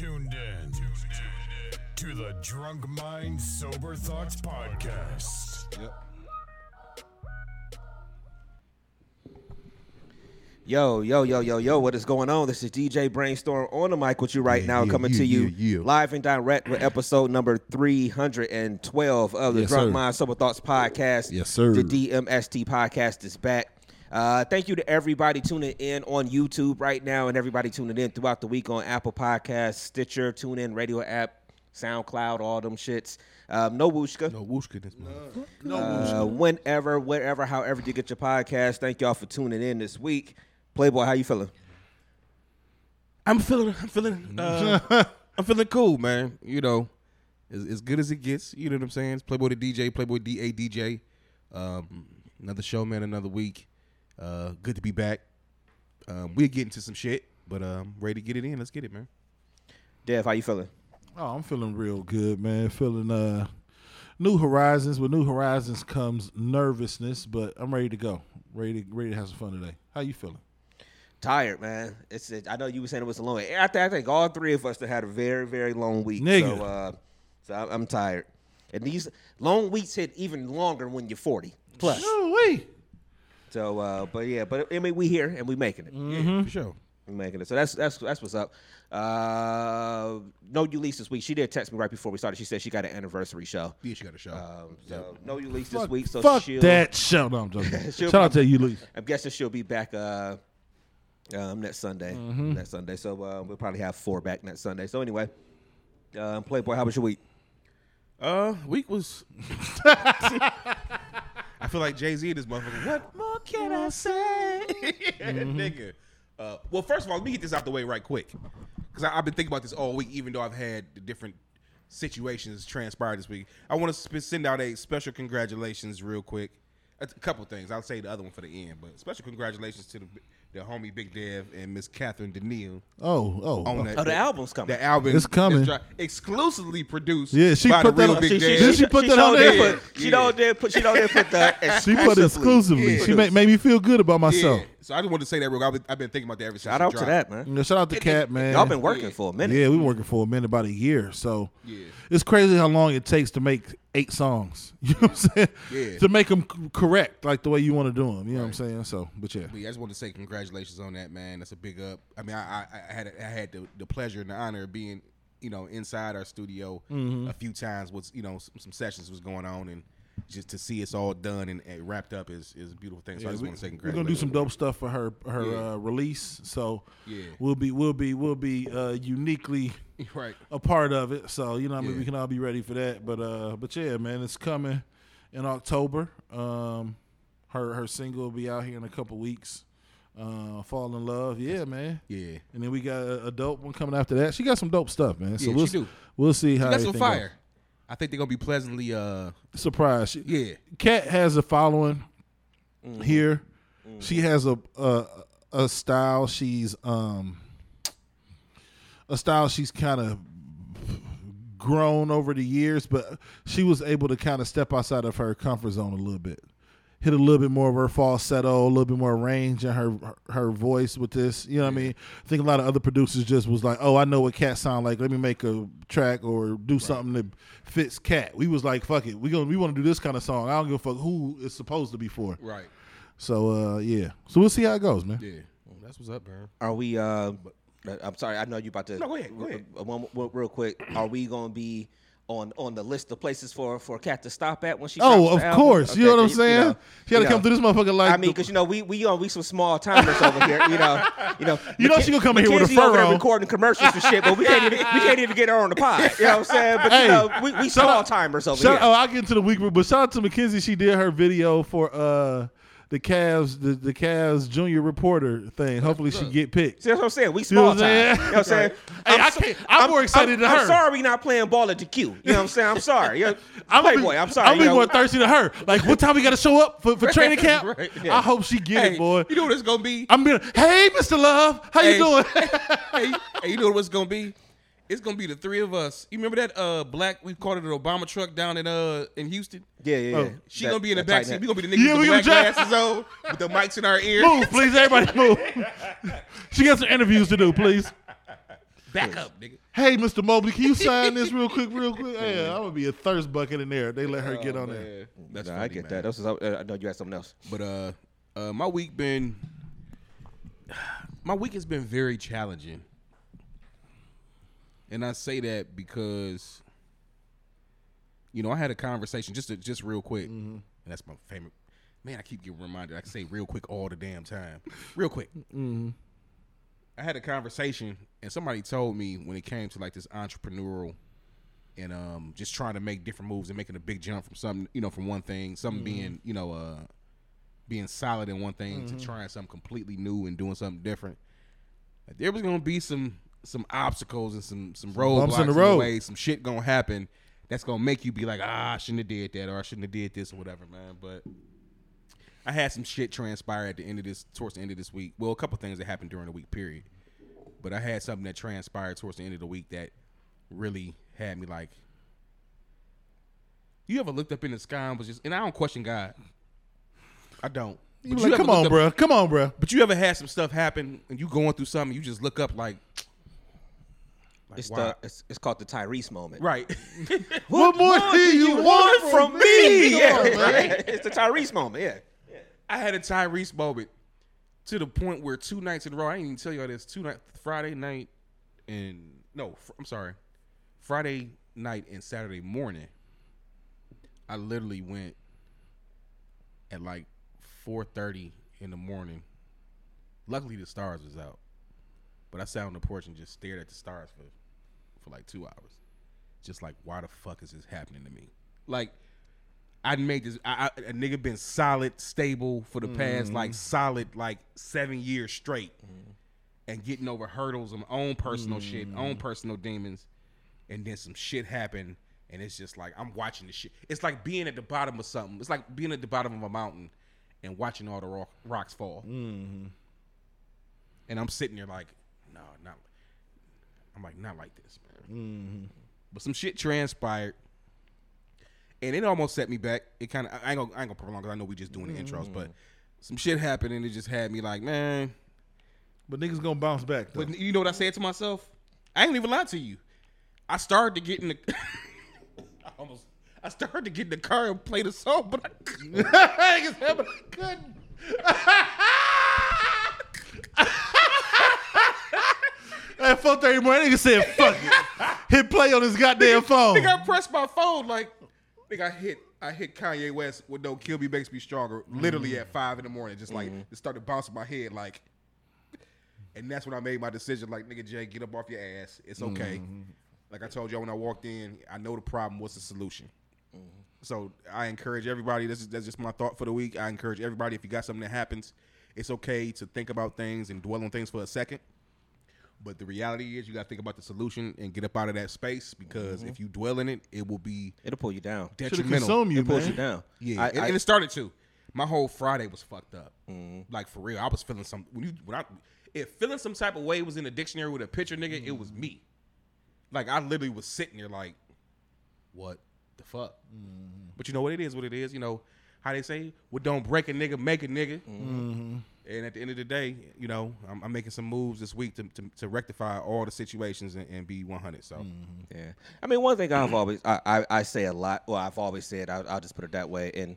tuned in to the Drunk Mind Sober Thoughts podcast. Yep. Yo, yo, yo, yo, yo, what is going on? This is DJ Brainstorm on the mic with you right Yeah, now, yeah, coming yeah, to you yeah, yeah. live and direct with episode number 312 of the Yes, Drunk sir. Mind Sober Thoughts podcast. Yes, sir. The DMST podcast is back. Uh, thank you to everybody tuning in on YouTube right now and everybody tuning in throughout the week on Apple Podcasts, Stitcher, TuneIn, Radio app, SoundCloud, all them shits. Um, no Wooshka. No whoosh this motherfucker. Uh, whenever, wherever, however you get your podcast. Thank y'all for tuning in this week. Playboy, how you feeling? I'm feeling, I'm feeling, uh, I'm feeling cool, man. You know, as, as good as it gets. You know what I'm saying? It's Playboy the DJ, Playboy DA DJ. Um, another show, man. Another week. Uh, good to be back. Um, we're getting to some shit, but um, ready to get it in. Let's get it, man. Dev, how you feeling? Oh, I'm feeling real good, man. Feeling uh new horizons. With new horizons comes nervousness, but I'm ready to go. Ready to ready to have some fun today. How you feeling? Tired, man. It's. It, I know you were saying it was a long. I, th- I think all three of us that had a very, very long week. Nigga. So, uh, so I'm, I'm tired. And these long weeks hit even longer when you're 40 plus. Oh wait. So, uh, but yeah, but I mean, we here and we making it. Yeah, for sure. We making it. So that's that's that's what's up. Uh, no Ulysses this week. She did text me right before we started. She said she got an anniversary show. Yeah, she got a show. Um, so no Ulysses this Fuck, week. So fuck she'll, that show. No, I'm joking. She'll Shout out to probably- you, Luis. I'm guessing she'll be back uh, um, next Sunday. Mm-hmm. Next Sunday. So uh, we'll probably have four back next Sunday. So anyway, um, Playboy, how was your week? Uh, week was. I feel like Jay Z this motherfucker. What more can I say, nigga? Uh, well, first of all, let me get this out the way right quick, because I've been thinking about this all week, even though I've had the different situations transpired this week. I want to send out a special congratulations real quick. A couple things. I'll say the other one for the end, but special congratulations to the, the homie Big Dev and Miss Catherine Denille Oh, oh. on oh. that. Oh, the album's coming. The album It's coming. is dri- exclusively produced. Yeah, she by put the that real on- Big she- Dev. Did she put that on there? did put- She don't did put. She don't did put the. She put exclusively. Yeah. She made, made me feel good about myself. Yeah. So I just wanted to say that real. I've been, I've been thinking about that ever since. Shout out to that man. You know, shout out to Cat, man. Y'all been working for a minute. Yeah, we been working for a minute, about a year. So Yeah. it's crazy how long it takes to make eight songs. You know what I'm saying? Yeah. To make them correct, like the way you want to do them. You know what I'm saying? So, but yeah. But yeah, I just want to say congratulations on that, man. That's a big up. I mean, I, I, I had I had the, the pleasure and the honor of being, you know, inside our studio Mm-hmm. a few times. Was you know some, some sessions was going on, and just to see it's all done and, and wrapped up is is a beautiful thing. So I just we, want to say We're gonna do some dope stuff for her her Yeah. uh, release. So Yeah. we'll be we'll be we'll be uh, uniquely right. a part of it. So you know, what I mean, Yeah. we can all be ready for that. But uh, but yeah, man, it's coming in October. Um, her her single will be out here in a couple weeks. Uh, Fall in love, yeah, man. Yeah. And then we got a, a dope one coming after that. She got some dope stuff, man. So Yeah, we'll she do. we'll see how That's some everything fire. I think they're gonna be pleasantly. uh goes. Surprise. She, Yeah. Kat has a following Mm-hmm. here. She has a, a a style. She's um a style she's kind of grown over the years, but she was able to kind of step outside of her comfort zone a little bit. Hit a little bit more of her falsetto, a little bit more range in her her voice with this. You know what I mean? I think a lot of other producers just was like, "Oh, I know what Cat sound like. Let me make a track or do something that fits Cat." We was like, "Fuck it, we going we want to do this kind of song. I don't give a fuck who it's supposed to be for." Right. So uh, yeah, so we'll see how it goes, man. Yeah. Well, that's what's up, man. Are we? Uh, I'm sorry. I know you about to. No, go ahead, go ahead. uh, One, one- real quick. Are we going to be on on the list of places for for a cat to stop at when she? Oh, of course. You know what I'm you saying? know, she had you to come through this motherfucker like I mean, because you know we we uh, we some small timers over here. You know, you know. You know she gonna come in here with a Mackenzie over fur on. recording commercials and shit, but we can't even we can't even get her on the pod. You know what I'm saying? But Hey, you know, we, we small timers over Shout, here. oh, I'll get into the week, but shout out to Mackenzie. She did her video for uh the Cavs, the, the Cavs junior reporter thing. Hopefully she get picked. See, that's what I'm saying. We You know small I'm saying? time. You know what I'm saying? Hey, I so- can't- I'm more excited I'm, than I'm her. sorry we not playing ball at the Q. You know what I'm saying? I'm sorry. Yeah. I'm gonna be- I'm sorry. I'm be know. more thirsty than her. Like, what time we got to show up for, for training camp? Right. I hope she get Hey, it, boy. you know what it's gonna be? I'm being, hey, Mr. Love, how Hey. you doing? hey, hey, you know what it's gonna be? It's gonna be the three of us. You remember that uh black we called it an Obama truck down in uh in Houston? Yeah, yeah, yeah. Oh. She That- gonna be in the back seat. net. We gonna be the niggas Yeah, with the black gonna try- glasses on, with the mics in our ears. move, please, everybody move. she got some interviews to do, please. Back up, nigga. Hey, Mr. Mobley, can you sign this real quick, real quick? Hey, I'm gonna be a thirst bucket in there. They let her get Oh, on there. That's Nah, funny, I get man. that. That's what, uh, I know you had something else. But uh, uh, my week been my week has been very challenging, and I say that because you know I had a conversation just to, just real quick, and that's my favorite. Man, I keep getting reminded. I can say real quick all the damn time. Real quick. I had a conversation, and somebody told me when it came to like this entrepreneurial and um just trying to make different moves and making a big jump from something, you know, from one thing, something being, you know, uh being solid in one thing to trying something completely new and doing something different. Like, there was gonna be some some obstacles and some some roadblocks in the road. way, some shit gonna happen that's gonna make you be like, ah, I shouldn't have did that or I shouldn't have did this or whatever, man. But I had some shit transpire at the end of this towards the end of this week. Well, a couple things that happened during the week period. But I had something that transpired towards the end of the week that really had me like You ever looked up in the sky and was just and I don't question God. I don't. You like, ever come on, up- bro. Come on, bro. But you ever had some stuff happen and you going through something, you just look up like, like It's wow. the it's, it's called the Tyrese moment. right. What more do you want from me? Come Yeah, on, right. It's the Tyrese moment. Yeah. I had a Tyrese moment to the point where two nights in a row, I didn't even tell y'all this. Two night, Friday night, and no, fr- I'm sorry, Friday night and Saturday morning. I literally went at like 4:30 in the morning. Luckily, the stars was out, but I sat on the porch and just stared at the stars for for like two hours, just like why the fuck is this happening to me? Like I made this. I, I, a nigga been solid, stable for the past mm-hmm. like solid like seven years straight, and getting over hurdles of my own personal shit, own mm-hmm. personal demons, and then some shit happened, and it's just like I'm watching the shit. It's like being at the bottom of something. It's like being at the bottom of a mountain and watching all the rock, rocks fall. Mm-hmm. And I'm sitting there like, no, not. I'm like, not like this, man. Mm-hmm. But some shit transpired and it almost set me back. It kind of I ain't gonna I ain't gonna prolong because I know we just doing the intros, but mm-hmm. some shit happened and it just had me like, man. But niggas gonna bounce back. Though. But you know what I said to myself? I ain't even lie to you. I started to get in the. I almost. I started to get in the car and play the song, but I couldn't. Niggas having- couldn't. At 4:30 morning, nigga said, "Fuck it." Hit play on his goddamn phone. Nigga, I pressed my phone like, nigga, I hit, I hit Kanye West with "Don't Kill Me Makes Me Stronger" literally mm-hmm. at five in the morning, just like mm-hmm. it started bouncing my head, like, and that's when I made my decision, like, nigga, Jay, get up off your ass, it's okay. Mm-hmm. Like I told y'all when I walked in, I know the problem. What's the solution? So I encourage everybody. This is that's just my thought for the week. I encourage everybody if you got something that happens, it's okay to think about things and dwell on things for a second. But the reality is, you got to think about the solution and get up out of that space because mm-hmm. if you dwell in it, it will be It'll pull you down. Should have detrimental. you, It pulls you man. down. Yeah, I, and, I, and it started to. My whole Friday was fucked up. Mm-hmm. Like for real, I was feeling some. When you, when I, if feeling some type of way was in the dictionary with a picture, nigga, it was mm-hmm. me. Like I literally was sitting there, like, what the fuck? But you know what it is? What it is? You know how they say, "What don't break a nigga, make a nigga." And at the end of the day, you know, I'm, I'm making some moves this week to, to, to rectify all the situations and, and be 100. So mm-hmm. Yeah, I mean, one thing I've always I, I, I say a lot. Well, I've always said I'll, I'll just put it that way, and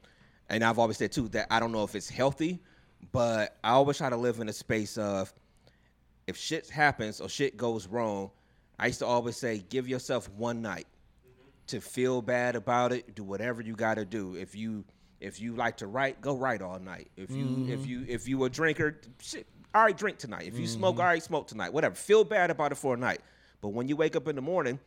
and I've always said too that I don't know if it's healthy, but I always try to live in a space of if shit happens or shit goes wrong, I used to always say give yourself one night to feel bad about it. Do whatever you got to do. If you if you like to write, go write all night. If you mm-hmm. if you if you a drinker, shit, all right, drink tonight. If you smoke, mm-hmm. all right, smoke tonight. Whatever. Feel bad about it for a night. But when you wake up in the morning,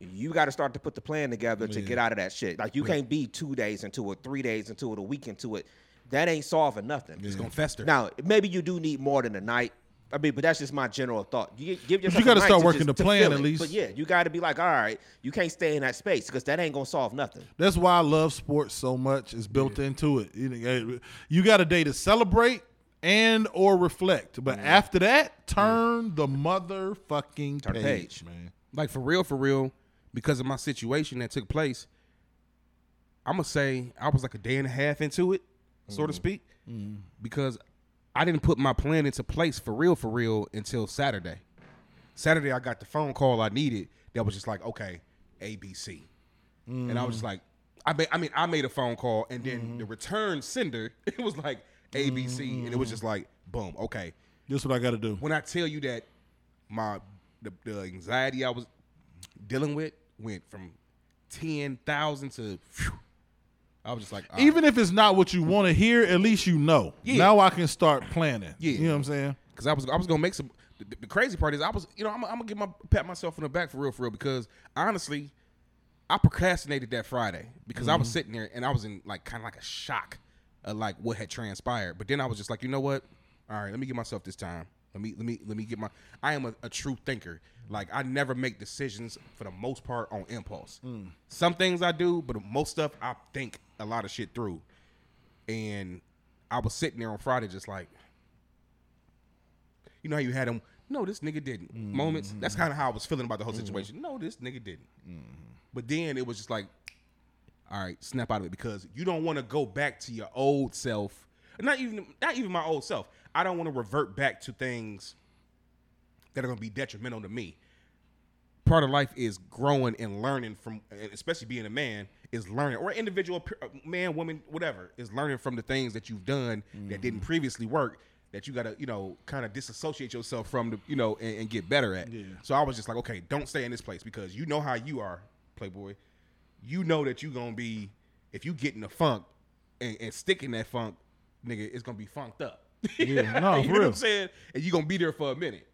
you got to start to put the plan together to get out of that shit. Like you can't be two days into it, three days into it, a week into it. That ain't solving nothing. it's gonna fester. Now, maybe you do need more than a night. I mean, but that's just my general thought. You give yourself. you gotta a night start to working just- the plan at least. But yeah, you got to be like, all right, you can't stay in that space because that ain't gonna solve nothing. That's why I love sports so much. It's built into it. You, you got a day to celebrate and or reflect, but mm-hmm. after that, mm-hmm. turn the motherfucking Turn page, page. man. like for real, for real, because of my situation that took place, I'm gonna say I was like a day and a half into it, so to mm-hmm. speak, because I didn't put my plan into place for real, for real until Saturday. Saturday I got the phone call I needed that was just like, okay, ABC. And I was just mm. like, I made, I mean, I made a phone call and then the mm-hmm. return sender, it was like ABC. And it was just like, boom, okay. This is what I got to do. When I tell you that my the, the anxiety I was dealing with went from ten thousand to phew, I was just like, right. Even if it's not what you want to hear, at least you know. Yeah. Now I can start planning. Yeah. You know what I'm saying? because I was I was gonna make some. The, the crazy part is I was you know I'm, I'm gonna give my pat myself on the back for real for real because honestly, I procrastinated that Friday because I was mm-hmm. sitting there and I was in like kind of like a shock of like what had transpired. But then I was just like, you know what? All right, let me give myself this time. Let me let me let me get my. I am a, a true thinker. Like I never make decisions for the most part on impulse. Mm. Some things I do, but most stuff I think a lot of shit through. And I was sitting there on Friday just like, you know how you had them. No, this nigga didn't. Mm-hmm. Moments. That's kind of how I was feeling about the whole mm-hmm. situation. No, this nigga didn't. Mm-hmm. But then it was just like, all right, snap out of it because you don't want to go back to your old self. Not even not even my old self. I don't want to revert back to things that are going to be detrimental to me. Part of life is growing and learning from, and especially being a man, is learning, or individual uh, man, woman, whatever, is learning from the things that you've done that didn't previously work. That you gotta, you know, kind of disassociate yourself from the, you know, and, and get better at. Yeah. So I was just like, okay, don't stay in this place because you know how you are, Playboy. You know that you gonna be, if you get in the funk and, and stick in that funk, nigga, it's gonna be funked up. Yeah, no, you for know what real. I'm saying? And you gonna be there for a minute.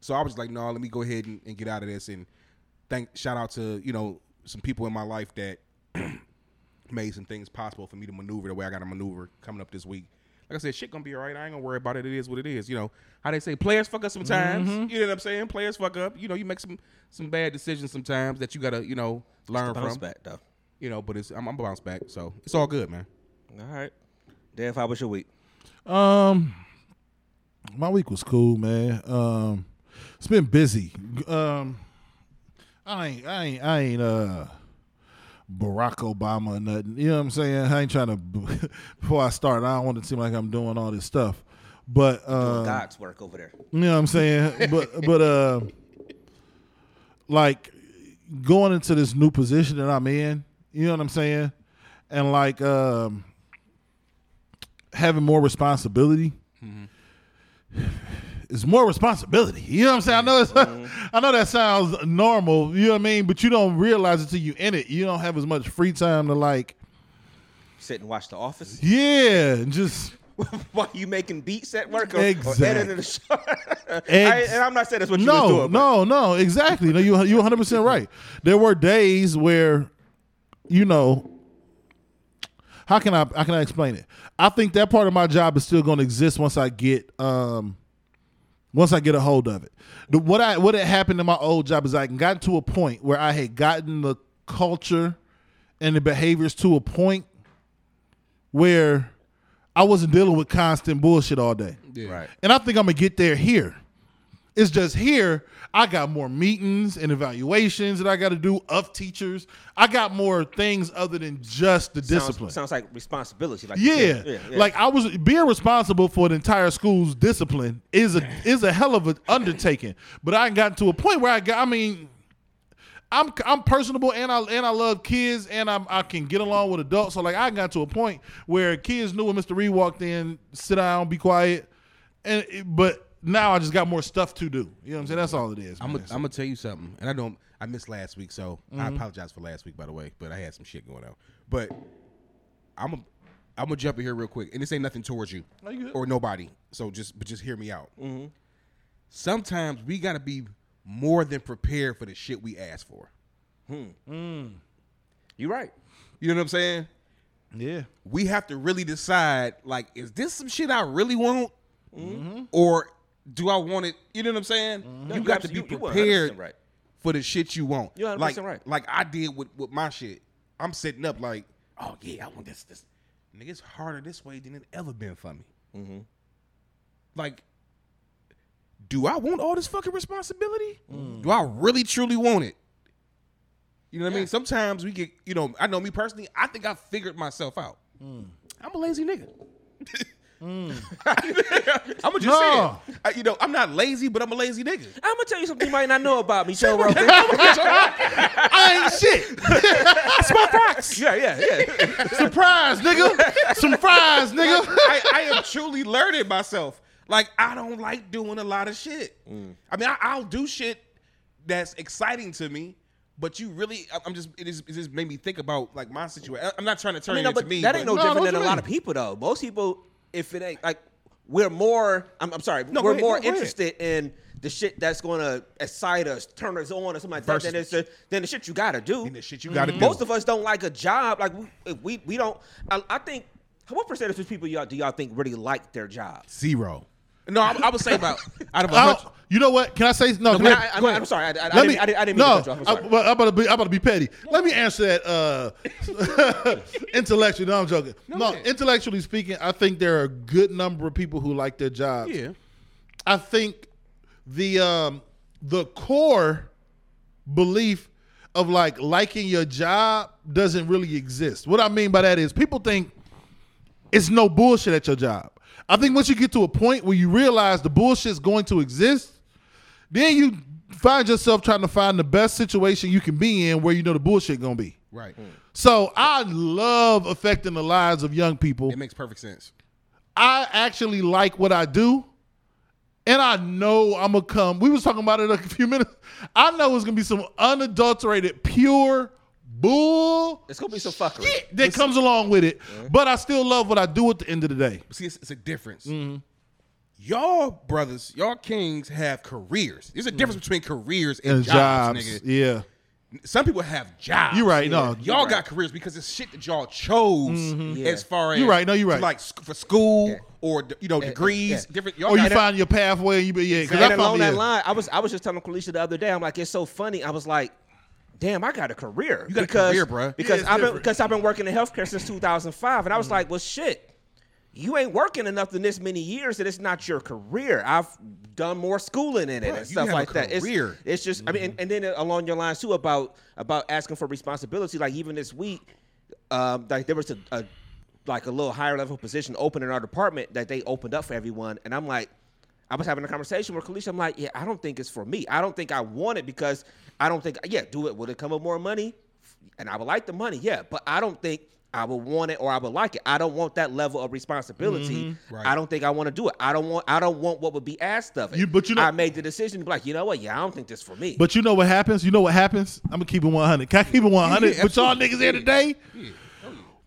So I was like, no, let me go ahead and, and get out of this and thank shout out to, you know, some people in my life that made some things possible for me to maneuver the way I gotta maneuver coming up this week. Like I said, shit gonna be all right. I ain't gonna worry about it. It is what it is. You know how they say players fuck up sometimes. Mm-hmm. You know what I'm saying? Players fuck up. You know you make some some bad decisions sometimes that you gotta you know learn Bounce from. back though. You know, but it's I'm, I'm bounce back, so it's all good, man. All right. Dev, how was your week? Um, my week was cool, man. Um, it's been busy. Um, I ain't, I ain't, I ain't, uh, Barack Obama or nothing. You know what I'm saying? I ain't trying to. Before I start, I don't want to seem like I'm doing all this stuff, but uh, God's work over there. you know what I'm saying? but but uh like going into this new position that I'm in, you know what I'm saying? And like um having more responsibility. It's more responsibility. You know what I'm saying? I know it's, I know that sounds normal, you know what I mean? But you don't realize it till you in it. You don't have as much free time to like Sit and watch The Office. yeah, and just While you making beats at work or, Exactly. or editing the show. I, and I'm not saying that's what you no, doing. no, no, exactly. No, you you 100 percent right. There were days where, you know, how can I how can I explain it? I think that part of my job is still going to exist once I get um once I get a hold of it. The, what I what had happened in my old job is I got to a point where I had gotten the culture and the behaviors to a point where I wasn't dealing with constant bullshit all day. Right. And I think I'm gonna get there here. It's just here, I got more meetings and evaluations that I got to do of teachers. I got more things other than just the discipline. Sounds, sounds like responsibility. Like you yeah. yeah. like I was being responsible for an entire school's discipline is a is a hell of an undertaking. But I got to a point where I got. I mean, I'm I'm personable and I and I love kids and I'm, I can get along with adults. So like I got to a point where kids knew when Mr. Reed walked in, sit down, be quiet, and but now I just got more stuff to do. You know what I'm saying? That's all it is. I'm gonna tell you something, and I don't. I missed last week, so I mm-hmm. apologize for last week, by the way. But I had some shit going on. But I'm a, I'm gonna jump in here real quick, and this ain't nothing towards you you or nobody. So just but just hear me out. Mm-hmm. Sometimes we gotta be more than prepared for the shit we ask for. Hmm. Mm. You're right. You know what I'm saying? yeah. we have to really decide like is this some shit i really want mm-hmm. or do i want it you know what i'm saying you you got to be you- you 100% prepared right. for the shit you want 100% like right. like i did with, with my shit i'm sitting up like oh yeah i want this this nigga it's harder this way than it ever been for me Mm-hmm. like do i want all this fucking responsibility Mm. do i really truly want it you know what I mean? Sometimes we get, you know, I know me personally, I think I figured myself out. Mm. I'm a lazy nigga. Mm. I'm gonna just No, say it. I, you know, I'm not lazy, but I'm a lazy nigga. I'm gonna tell you something you might not know about me, Joe Rogan. I ain't shit. I Small Crocs. Yeah, yeah, yeah. Surprise, nigga. Some fries, nigga. I, I am truly learning myself. Like I don't like doing a lot of shit. Mm. I mean, I, I'll do shit that's exciting to me, but you really, I- I'm just, it, is, it just made me think about like my situation. I'm not trying to turn I mean, it no, into me. that ain't no, No, different what than a you lot of people though. Most people, if it ain't like we're more, I'm, I'm sorry, No, we're ahead, more no, go ahead. interested in the shit that's going to excite us, turn us on, or something like that, than, the, than the shit you got to do. Than the shit you gotta mm-hmm. do. Most of us don't like a job. Like we, we, we don't. I, I think. What percentage of people y'all do y'all think really like their job? zero. No, I, I would say about out of a I hundred. you know what? Can I say no? I, can I- I, I, ahead. am sorry. I, I, I, Let didn't, me, I, didn't, I didn't mean no, to cut you off. I'm I, sorry. but I'm about to be. I'm about to be petty. Let me answer that uh, intellectually. No, I'm joking. No, man. intellectually speaking, I think there are a good number of people who like their jobs. Yeah. I think the um, the core belief of like liking your job doesn't really exist. What I mean by that is people think it's no bullshit at your job. I think once you get to a point where you realize the bullshit's going to exist, then you find yourself trying to find the best situation you can be in where you know the bullshit gonna be. Right. So I love affecting the lives of young people. It makes perfect sense. I actually like what I do, and I know I'm gonna come. We was talking about it a few minutes. I know it's gonna be some unadulterated, pure bull It's gonna be some fuckery. shit that comes along with it. But I still love what I do at the end of the day. See, it's, it's a difference. Mm-hmm. Y'all brothers, y'all kings have careers. There's a difference between careers and, Mm. And jobs, jobs, nigga. yeah. Some people have jobs. You're right. No, Y'all right. got careers because it's shit that y'all chose Yeah. as far as You're right. No, you're right. Like for school Yeah. or you know degrees, yeah. different. Y'all or you got find your pathway. And you be yeah. Because And along that line, I was I was just telling Kalisha the other day. I'm like, it's so funny. I was like, damn, I got a career. You got a career, bruh. Because Yeah, I've been because I've been working in healthcare since 2005, and I was like, well, shit. You ain't working enough in this many years that it's not your career. I've done more schooling in it Right, and stuff like that. It's, career. it's just, I mean, and, and then along your lines too about about asking for responsibility. Like even this week, um, like there was a, a like a little higher level position open in our department that they opened up for everyone, and I'm like, I was having a conversation with Kalisha. I'm like, yeah, I don't think it's for me. I don't think I want it because I don't think, yeah, do it. Would it come with more money? And I would like the money, yeah, but I don't think I would want it or I would like it. I don't want that level of responsibility. Mm-hmm. Right. I don't think I want to do it. I don't want. I don't want what would be asked of it. You- but you know- I made the decision to be like, you know what? Yeah, I don't think this for me. But you know what happens? You know what happens? I'm gonna keep it 100. Can I keep it 100 Yeah, with y'all niggas here today?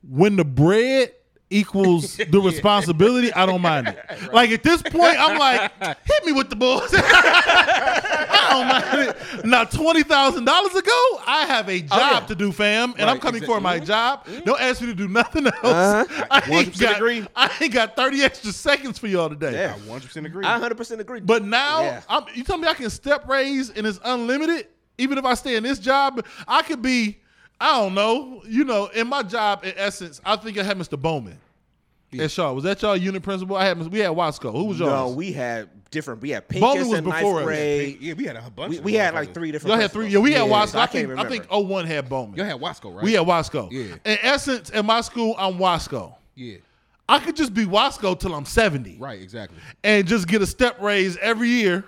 When the bread equals the responsibility, I don't mind it. Like at this point, I'm like, hit me with the balls. I don't mind it. Now, twenty thousand dollars ago, I have a job yeah. to do, fam, and I'm Right, coming exactly. for my job. Don't ask me to do nothing else. Uh-huh. I, ain't 100% got, agree. I ain't got 30 extra seconds for y'all today. Yeah. I 100 percent agree. I 100 percent agree. But now, Yeah. I'm, you tell me I can step raise and it's unlimited. Even if I stay in this job, I could be. I don't know. You know, in my job, in essence, I think I had Mr. Bowman. At Shaw, was that y'all unit principal? I had we had Wasco. Who was no, y'all? No, we had different. We had Bowman was in before ninth us. grade. yeah, we had a bunch. We, of we had like three different. y'all had three. Yeah, we had Wasco. so I, I can't think I think 01 had Bowman. Y'all had Wasco, right? We had Wasco. Yeah. In essence, in my school, I'm Wasco. Yeah. I could just be Wasco till I'm 70. Right. Exactly. and just get a step raise every year.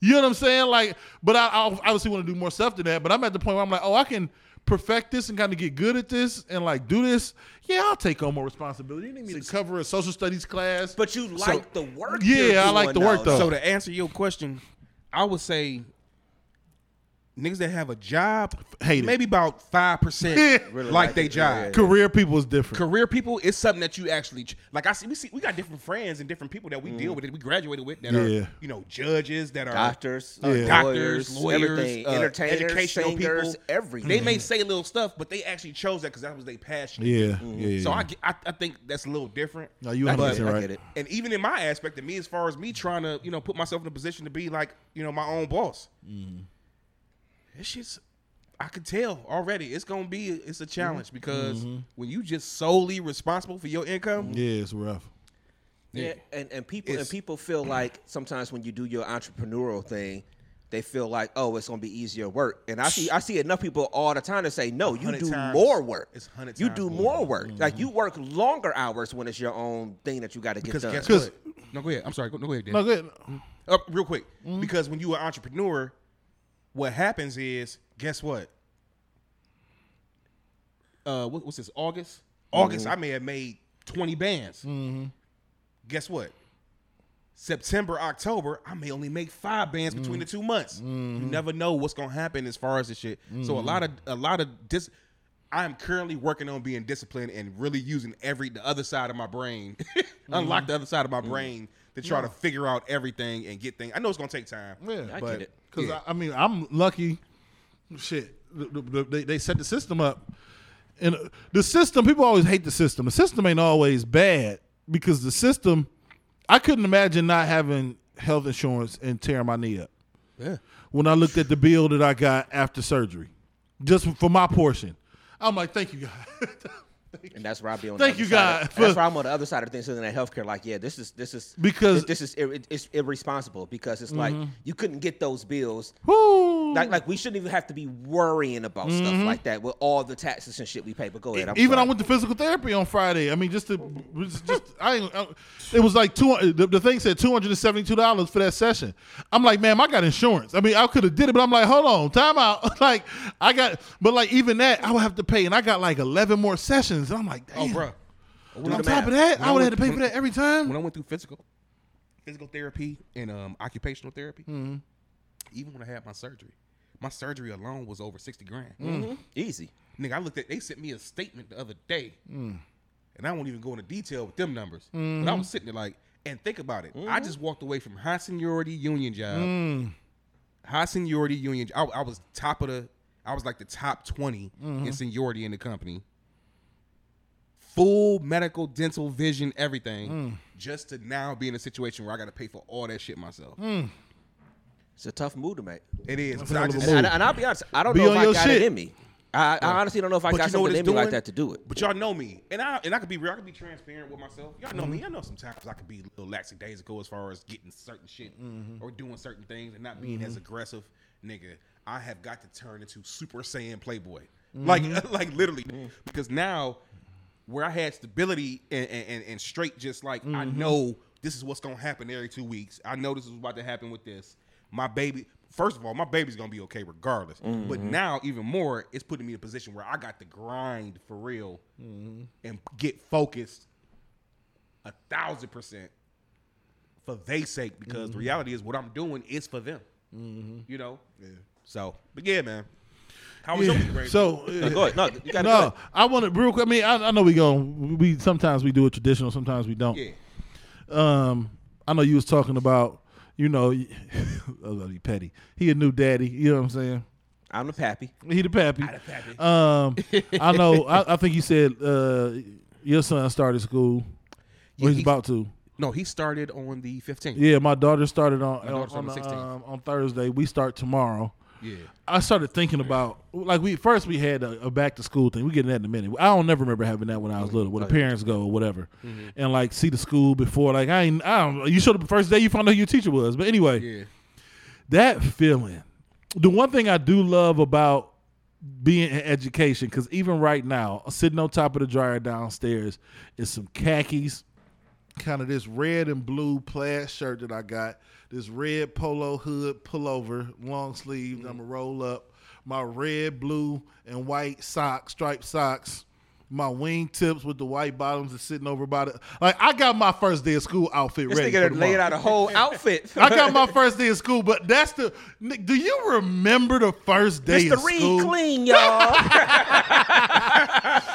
You know what I'm saying? Like, but I, I obviously want to do more stuff than that. But I'm at the point where I'm like, oh, I can perfect this and kind of get good at this and like do this. Yeah, I'll take on more responsibility. You need me to cover a social studies class. But you like the work. Yeah, I like doing, the work, though. So to answer your question, I would say niggas that have a job Hate it. maybe about five percent Really like like they it. job. Yeah, yeah. Career people is different. Career people is something that you actually ch- like. I see we see we got different friends and different people that we deal with that we graduated with that Yeah. are you know judges that are doctors, Yeah. uh, doctors, lawyers, lawyers, everything, uh, entertainers, educational singers, people. everything. They may say little stuff, but they actually chose that because that was their passion. Yeah, yeah, yeah. So I, get- I I think that's a little different. No, you I get 100% I right. get it. and even in my aspect of me, as far as me trying to, you know, put myself in a position to be like, you know, my own boss. Mm-hmm. This shit's, I could tell already. It's gonna be, it's a challenge Mm-hmm. because when you just solely responsible for your income, Yeah, it's rough. Yeah, and, and people and people feel like sometimes when you do your entrepreneurial thing, they feel like, oh, it's gonna be easier work. And I see I see enough people all the time to say, no, you do times. more work. It's 100 You do more. more work. Like you work longer hours when it's your own thing that you got to get because done. guess what? No, go ahead. I'm sorry. Go, no, go ahead. Dan. No, good. Uh, real quick, because when you're an entrepreneur, what happens is, guess what? Uh, what, what's this? August. August. Mm-hmm. I may have made 20 bands. Mm-hmm. Guess what? September, October, I may only make five bands between mm. the two months. You mm-hmm. never know what's gonna happen as far as the shit. So a lot of a lot of dis. I'm currently working on being disciplined and really using every the other side of my brain, unlock the other side of my brain to try to figure out everything and get things. I know it's gonna take time. Yeah, I but get it. Because yeah. I, I mean, I'm lucky. Shit, the- the- they they set the system up, and uh, the system. People always hate the system. The system ain't always bad because the system. I couldn't imagine not having health insurance and tearing my knee up. Yeah. When I looked at the bill that I got after surgery, just for my portion, I'm like, thank you, God. And that's where I be on. Thank the you, other side God, of- that's where I'm on the other side of things, looking at healthcare. Like, yeah, this is this is Because- this, this is ir- it's irresponsible because it's like mm-hmm. you couldn't get those bills. Woo. Like, like we shouldn't even have to be worrying about stuff like that with all the taxes and shit we pay. But go ahead. I'm Even I went to physical therapy on Friday. I mean, just to just, just I, ain't- I it was like two. The, the thing said two hundred and seventy two dollars for that session. I'm like, man, I got insurance. I mean, I could have did it, but I'm like, hold on, time out. like, I got, but like even that, I would have to pay, and I got like eleven more sessions. And I'm like, Oh, damn. bro. on top math. of that, When I I would have to pay for that every time. When I went through physical, physical therapy and um, occupational therapy, even when I had my surgery, my surgery alone was over sixty grand. Mhm. easy. Nigga, I looked at. They sent me a statement the other day, mm. and I won't even go into detail with them numbers. But I mm-hmm. was sitting there like, and think about it. I mm-hmm. just walked away from high seniority union job, mm. high seniority union. I, I was top of the. I was like the top 20 in seniority in the company. Full medical, dental, vision, everything, mm. just to now be in a situation where I got to pay for all that shit myself. It's a tough move to make. It is. But a I hell of a just- move. And, and I'll be honest, I don't Be know on if I your got shit. it in me. I, I honestly don't know if I But got you know what something in me like doing? that to do it. But y'all know me, and I and I could be real. I could be transparent with myself. Y'all know me. I know sometimes I could be a little lackadaisical as far as getting certain shit mm-hmm. or doing certain things and not being as mm-hmm. aggressive. Nigga, I have got to turn into Super Saiyan Playboy, mm-hmm. like like literally, mm. because now where I had stability and and, and, and straight, just like I know this is what's gonna happen every two weeks. I know this is about to happen with this. My baby, first of all, my baby's gonna be okay regardless. But mm-hmm. now, even more, it's putting me in a position where I got to grind for real mm-hmm. and get focused a thousand percent for their sake because the mm-hmm. reality is what I'm doing is for them. You know? Yeah. So, but yeah, man. How was your week, Ray? So No, uh, go ahead. No, you got to no, I want to real quick. I mean, I, I know we go. We sometimes we do it traditional, sometimes we don't. yeah. Um, I know you was talking about, you know, he petty. He a new daddy. You know what I'm saying? I'm the pappy. He the pappy. I the pappy. Um, I know. I, I think you said uh, your son started school. Yeah, he's he- about to. No, he started on the 15th. Yeah, my daughter started on daughter started on, on the 16th. um, on Thursday. We start tomorrow. Yeah. I started thinking about like we first we had a, a back to school thing. We get that in a minute. I don't never remember having that when I was little, where the parents go or whatever, mm-hmm. and like see the school before. Like I ain't. I don't. You showed up the first day. You found out who your teacher was. But anyway, Yeah. that feeling. The one thing I do love about being in education, because even right now, sitting on top of the dryer downstairs is some khakis, kind of this red and blue plaid shirt that I got, this red polo hood pullover, long sleeve. Mm-hmm. I'm gonna roll up my red, blue, and white socks, striped socks. My wing tips with the white bottoms is sitting over by the like I got my first day of school outfit This ready. nigga for laid out a whole outfit. I got my first day of school, but that's the. Nick, Do you remember the first day Mr. of Reed school? clean, y'all.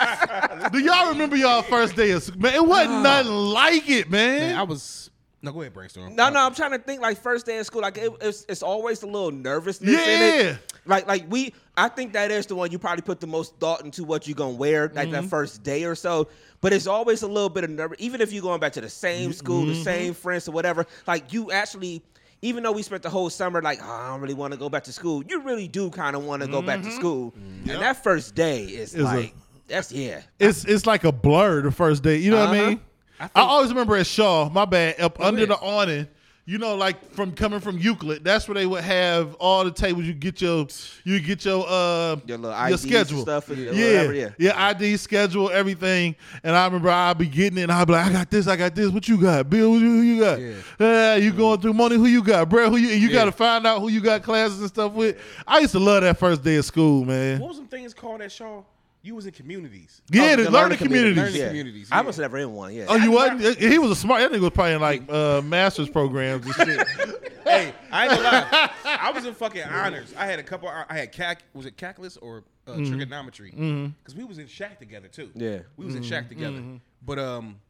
Do y'all remember y'all first day of school? Man, it wasn't nothing like it, man. Man, I was. No, go ahead, brainstorm. No, no, I'm trying to think like first day of school. Like it, it's, it's always a little nervousness in Yeah. it. Like like we, I think that is the one you probably put the most thought into what you're gonna wear like that mm-hmm. first day or so. But it's always a little bit of nervous, even if you're going back to the same school, the mm-hmm. same friends or whatever. Like you actually. Even though we spent the whole summer like, oh, I don't really want to go back to school, you really do kind of want to go back to mm-hmm. school. And that first day is Is a- like, that's yeah. it's it's like a blur the first day. You know what I Uh-huh. mean? I, always remember at Shaw, my bad, up under ahead. the awning, you know, like from coming from Euclid, that's where they would have all the tables. You get your, you get your uh Your little your IDs and schedule, stuff and yeah, whatever, yeah. yeah, ID schedule, everything. And I remember I'd be getting it, and I'd be like, I got this, I got this. What you got, Bill? Who you, who you got? Yeah. Uh, you going through money? Who you got, bro? Who you? And you Yeah. got to find out who you got classes and stuff with. I used to love that first day of school, man. What was them things called at Shaw? You was in communities. Yeah, Oh, the, the learning learning communities. Learning Yeah. communities, I was never in one. Yeah. Oh, you wasn't? He was a smart. That nigga was probably in like uh, master's programs and shit. hey, I ain't gonna lie. I was in fucking honors. I had a couple. I had calc. Was it calculus or uh, trigonometry? Because we was in shack together too. Yeah. we was in shack together. But um,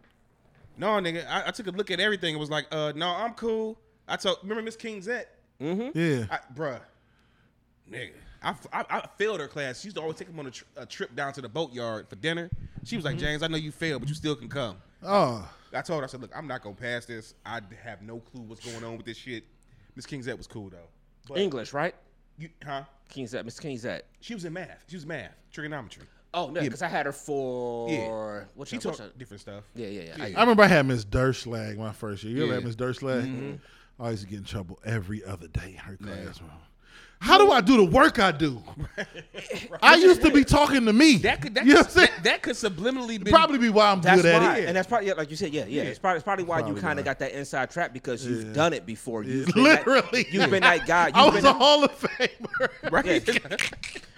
no, nigga, I, I took a look at everything. It was like, uh, no, I'm cool. I told. Remember Miss Kingzette? Yeah. I, bruh, nigga. I, I, I failed her class. She used to always take him on a, tr- a trip down to the boatyard for dinner. She was like, James, I know you failed, but you still can come. Oh, I told her, I said, look, I'm not gonna pass this. I have no clue what's going on with this shit. Miss Kingzette was cool though. But English, right? you, huh? Kingzette Miss Kingzette. She was in math. She was math, trigonometry. Oh no, because I had her for Yeah. what's She taught what's different stuff. Yeah, yeah, yeah. I remember I had Miss Durslag my first year. You ever Yeah. had Miss Durslag? Mm-hmm. I used to get in trouble every other day in her class. Bro. How do I do the work I do? I used to be talking to me. That could that, you know could, what I'm saying? that, that could subliminally be Probably be why I'm That's good at it. and that's probably yeah, like you said, yeah, yeah. It's probably it's probably why Probably you kind of got that inside track because you've Yeah. done it before. You've Yeah, been that- Literally, you've been that guy. You've I was been a that- Hall of Famer. right. Yeah.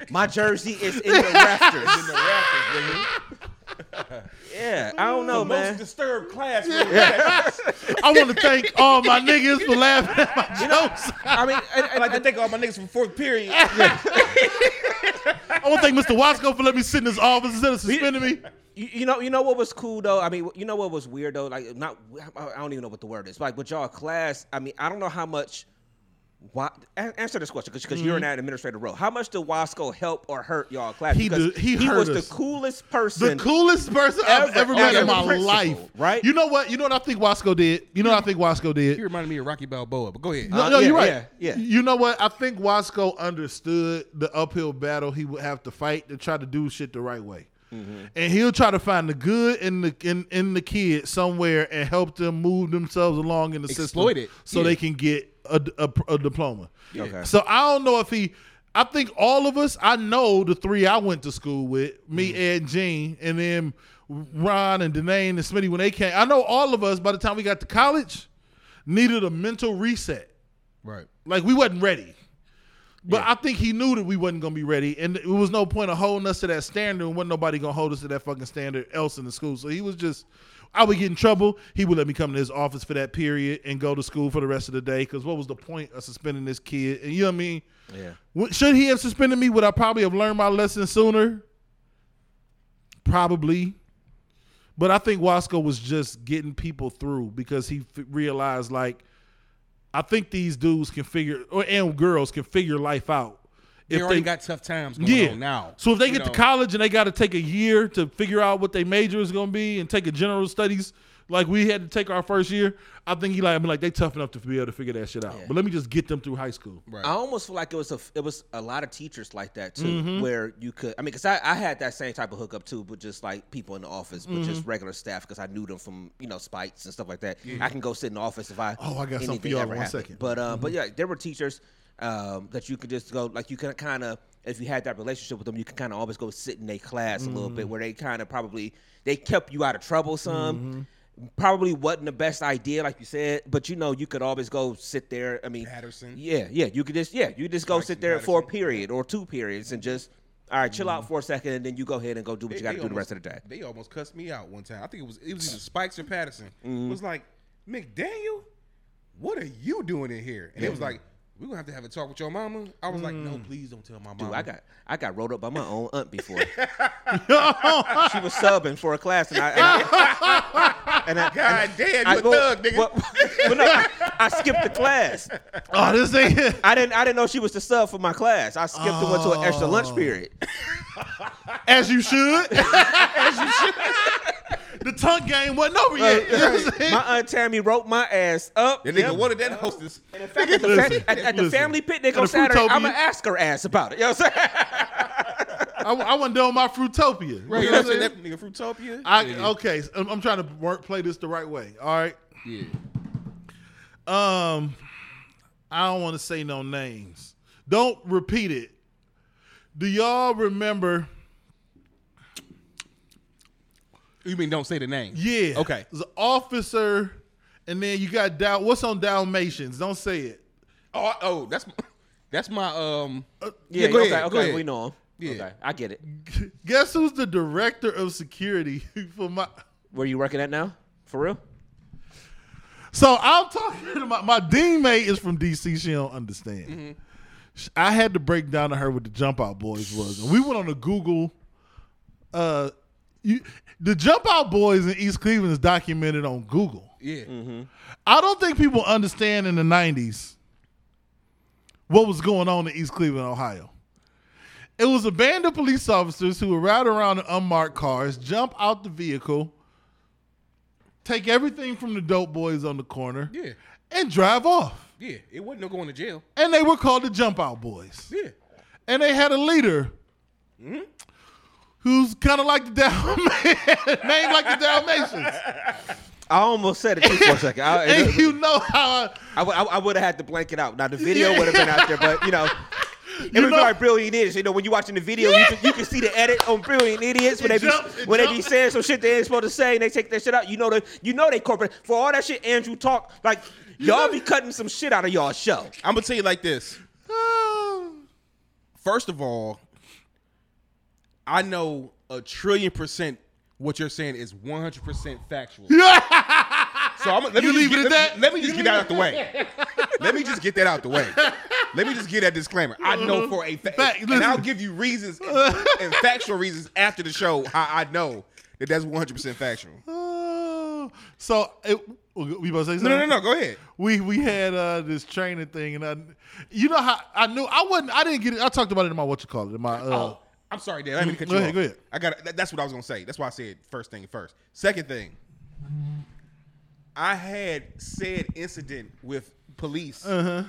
My jersey is in the rafters. in the rafters, nigga. yeah, I don't know, the most disturbed class. I want to thank all my niggas for laughing at my jokes. I mean, and, I and, like to thank all my niggas from fourth period. I want to thank Mr. Wasco for letting me sit in his office instead of suspending me. You, you know, you know what was cool though. I mean, you know what was weird though. Like, not I don't even know what the word is. Like, with y'all class, I mean, I don't know how much. Why, answer this question because you're in that administrative role. How much did Wasco help or hurt y'all class? He Because did- he hurt was us. the coolest person, The coolest person I've Ever ever met in my life. right? You know what? You know what I think Wasco did? You know what I think Wasco did? He reminded me of Rocky Balboa, but go ahead. No, Uh, no, yeah, you're right. yeah, yeah. You know what? I think Wasco understood the uphill battle he would have to fight to try to do shit the right way. Mm-hmm. And he'll try to find the good in the in, in the kid somewhere and help them move themselves along in the Exploit system it. so Yeah. they can get a, a, a diploma. Okay. So I don't know if he. I think all of us. I know the three I went to school with me, mm. Ed, Gene, and then Ron and Danae and Smitty when they came. I know all of us by the time we got to college needed a mental reset. Right. Like we wasn't ready. But I think he knew that we wasn't gonna be ready, and it was no point of holding us to that standard, and wasn't nobody gonna hold us to that fucking standard else in the school. So he was just, I would get in trouble. He would let me come to his office for that period and go to school for the rest of the day. Because what was the point of suspending this kid? And you know what I mean? Yeah. Should he have suspended me? Would I probably have learned my lesson sooner? Probably. But I think Wasco was just getting people through because he f- realized, like, I think these dudes can figure, or and girls can figure life out. They already got tough times going yeah. on now. So if they get know, to college and they got to take a year to figure out what their major is going to be and take a general studies like we had to take our first year, I think he like I mean like they tough enough to be able to figure that shit out. Yeah. But let me just get them through high school. Right. I almost feel like it was a it was a lot of teachers like that too, Mm-hmm. where you could. I mean, because I, I had that same type of hookup too, but just like people in the office, but just Mm-hmm. regular staff because I knew them from you know spites and stuff like that. I can go sit in the office if I. Oh, I got something for anything y'all in ever one happened. second. But uh, Mm-hmm. but yeah, there were teachers um, that you could just go like you can kind of if you had that relationship with them, you can kind of always go sit in their class a little bit Mm-hmm. where they kind of probably they kept you out of trouble some. Probably wasn't the best idea, like you said, but you know you could always go sit there. I mean, Patterson. yeah, yeah. You could just yeah, you just go Jackson sit there for a period or two periods and just all right, chill out for a second, and then you go ahead and go do what you got to do the rest of the day. They almost cussed me out one time. I think it was it was either Spikes or Patterson. Mm-hmm. It was like, McDaniel, what are you doing in here? And it was like, we're gonna have to have a talk with your mama. I was like, no, please don't tell my mama. Mm. Dude, I got I got rolled up by my own aunt before. she was subbing for a class, and I and I, and I, God damn, I- you a well- thug, nigga. well- well, no, I, I skipped the class. Oh, this thing. I didn't I didn't know she was the sub for my class. I skipped and went to an extra lunch period. As you should. As you should. The tongue game wasn't over yet. You know what my aunt Tammy wrote my ass up. that nigga Yep. wanted that hostess. In fact, at the, Listen, fa- at, at the family picnic on Saturday, I'm gonna ask her ass about it. You know what I'm saying? I, I wasn't doing my Fruitopia. Right, You you know know what I'm that saying? nigga Fruitopia? I, Yeah. okay, so I'm, I'm trying to work, play this the right way. All right. Yeah. Um, I don't want to say no names. Don't repeat it. Do y'all remember? You mean don't say the name? Yeah. Okay. There's an officer, and then you got Dal. What's on Dalmatians? Don't say it. Oh, oh, that's that's my um. Yeah, go okay, ahead, okay, go ahead. we know him. Yeah. Okay, I get it. Guess who's the director of security for my? Where you working at now? For real? So I'm talking to my my dean mate is from DC. She don't understand. Mm-hmm. I had to break down to her what the Jump Out Boys was, and we went on a Google. Uh, you, the Jump Out Boys in East Cleveland is documented on Google. Yeah. Mm-hmm. I don't think people understand in the '90s what was going on in East Cleveland, Ohio. It was a band of police officers who would ride around in unmarked cars, jump out the vehicle, take everything from the dope boys on the corner, Yeah. and drive off. Yeah. It wasn't no going to jail. And they were called the Jump Out Boys. Yeah. And they had a leader mm-hmm. Who's kind of like the Dalmatians, named like the Dalmatians. I almost said it too for a second. I, and you know how I, I, would have had to blank it out. Now the video would have been out there, but you know, it You would know- like Brilliant Idiots. You know, when you're watching the video, you, can, you can see the edit on Brilliant Idiots when It they be jumps- it when they be saying some shit they ain't supposed to say, and they take that shit out. You know the you know they corporate for all that shit. Andrew talk like y'all be cutting some shit out of y'all show. I'm gonna tell you like this. First of all, I know a trillion percent what you're saying is 100 percent factual. So I'm let me You just leave get, it at let, that? let me just get that out the way. let me just get that out the way. Let me just get that disclaimer. I know for a fact, Fact, and I'll give you reasons and, and factual reasons after the show how I know that that's 100 percent factual. Oh, so it, we about to say something? No, no, no, no. Go ahead. We we had uh, this training thing, and I, you know how I knew I wasn't. I didn't get it. I talked about it in my what you call it in my. Uh, Oh, I'm sorry, Dan. I didn't mean to cut Go you ahead, off. go ahead. I got that, that's what I was gonna say. That's why I said first thing first. Second thing, I had said incident with police, Uh-huh.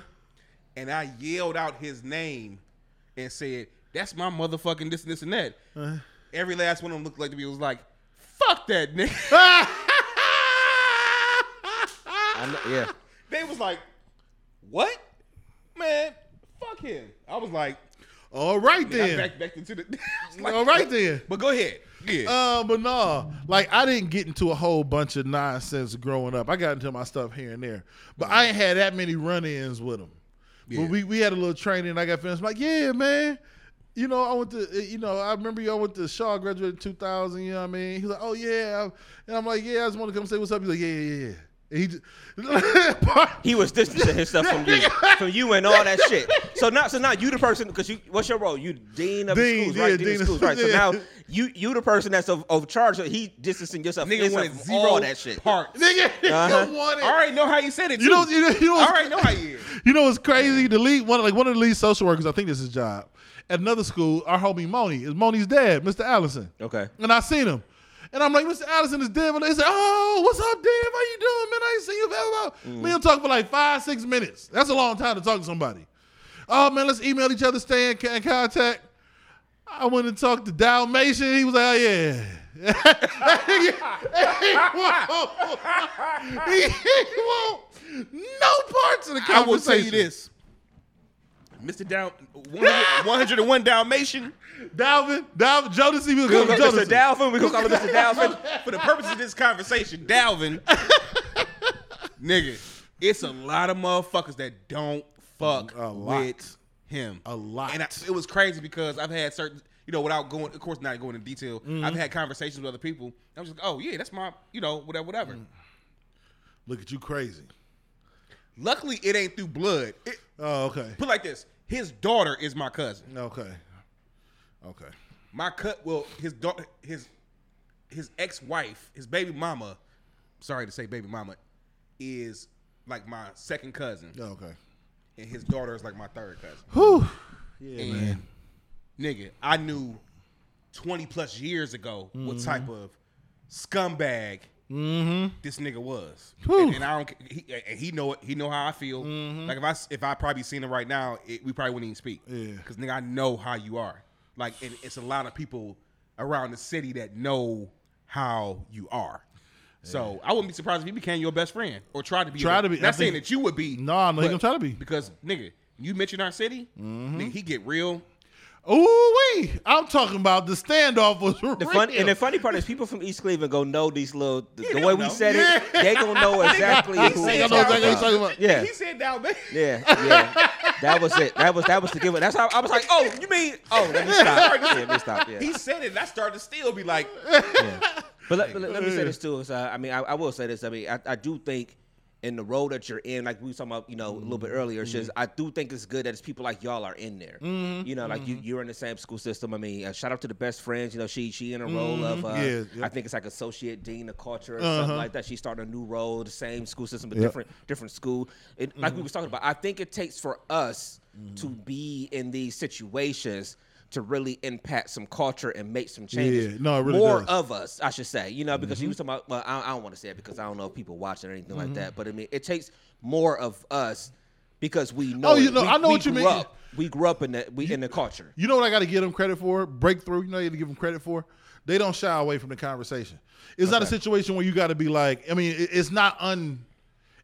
and I yelled out his name and said, "That's my motherfucking this and this and that." Uh-huh. Every last one of them looked like to me was like, "Fuck that nigga." Know, yeah. they was like, "What, man? Fuck him." I was like, all right I then. backed back into the. Like, all right then. But go ahead. Yeah. Uh, but no, like I didn't get into a whole bunch of nonsense growing up. I got into my stuff here and there, but I ain't had that many run-ins with them. Yeah. But we, we had a little training. I got finished. I'm like, yeah, man. You know, I went to, you know, I remember y'all went to Shaw, graduated in 2000. You know what I mean? He's like, oh yeah, and I'm like, yeah, I just want to come say what's up. He's like, yeah, yeah, yeah. And he just, He was distancing himself from you, from you and all that shit. So now, so now you the person because you. What's your role? You dean of Dean, the schools, yeah, right? Dean, dean of of- schools, right? So yeah. now you you the person that's of, of charge. So he distancing yourself, Nigga yourself wanted from zero all that shit. parts. nigga, Uh-huh. you want. I already know how you said it. Too. You know, you know, you know I what's- already know how you is. You know what's crazy? The lead one like one of the lead social workers, I think this is his job. At another school, our homie Moni is Moni's dad, Mr. Allison. Okay. And I seen him. And I'm like, Mr. Allison is dead. And they said, Oh, what's up, Dave? How you doing, man? I ain't seen you forever. Me and him talk for like five, six minutes. That's a long time to talk to somebody. Oh man, let's email each other, stay in, in contact. I went and talked to Dalmatian. He was like, Oh yeah. he, won't, he won't no parts of the conversation. I will tell you this. Mr. Down 100, 101 Dalmatian. Dalvin, Dalvin, Jodeci, we'll We call gonna call him Mr. Dalvin. We're gonna call him Mr. Dalvin. For the purpose of this conversation, Dalvin, nigga, it's a lot of motherfuckers that don't fuck with him. A lot. And I, it was crazy because I've had certain, you know, without going, of course, not going into detail. Mm-hmm. I've had conversations with other people. I was like, oh yeah, that's my, you know, whatever, whatever. Mm. Look at you crazy. Luckily, it ain't through blood. It, Oh, okay. put it like this: his daughter is my cousin. Okay. Okay. My cut. Well, his daughter, his his ex wife, his baby mama. Sorry to say, baby mama, is like my second cousin, Okay. And his daughter is like my third cousin. Whew. Yeah, And man. nigga, I knew twenty plus years ago what Mm-hmm. type of scumbag this nigga was, and, and I don't. He, and he know it. He know how I feel. Like if I if I probably seen him right now, it, we probably wouldn't even speak. Mm-hmm. Yeah. because nigga, I know how you are. Like, and it's a lot of people around the city that know how you are. So I wouldn't be surprised if he became your best friend or tried to be. Try to be. I Not saying think- that you would be. No, no, he but- gonna try to be. because nigga, you mention our city, Mm-hmm. nigga, he get real. Ooh wee! I'm talking about the standoff was The real. fun and the funny part is people from East Cleveland gonna know these little the, the they way don't we said it. They gonna know exactly He who said we I know exactly what you're about. talking about. Yeah. He said down there. Yeah, yeah. That was it. That was that was the giveaway. That's how I was like, oh, you mean? Oh, let me stop. Yeah, let me stop. Yeah. He said it, and I started to still be like, But let, but let- me say this too. Is, uh, I mean, I, I will say this. I mean, I, I do think in the role that you're in, like we were talking about, you know, a little bit earlier, it's just I do think it's good that it's people like y'all are in there. You know, like you you're in the same school system. I mean, uh, shout out to the best friends. You know, she she in a role of uh, Yeah, yeah. I think it's like associate dean of culture or Uh-huh. something like that. She started a new role, the same school system, but Yep. different different school. It, Like we was talking about, I think it takes for us to be in these situations. To really impact some culture and make some changes, Yeah, no, it really more does. of us, I should say. You know, because Mm-hmm. you was talking about. Well, I, I don't want to say it because I don't know if people watching or anything like that. But I mean, it takes more of us because we know. Oh, you know, We- I know what you mean. Up, we grew up in the we in the culture. You know what I got to give them credit for? Breakthrough. You know, you got to give them credit for. They don't shy away from the conversation. It's not a situation where you got to be like. I mean, it- it's not un.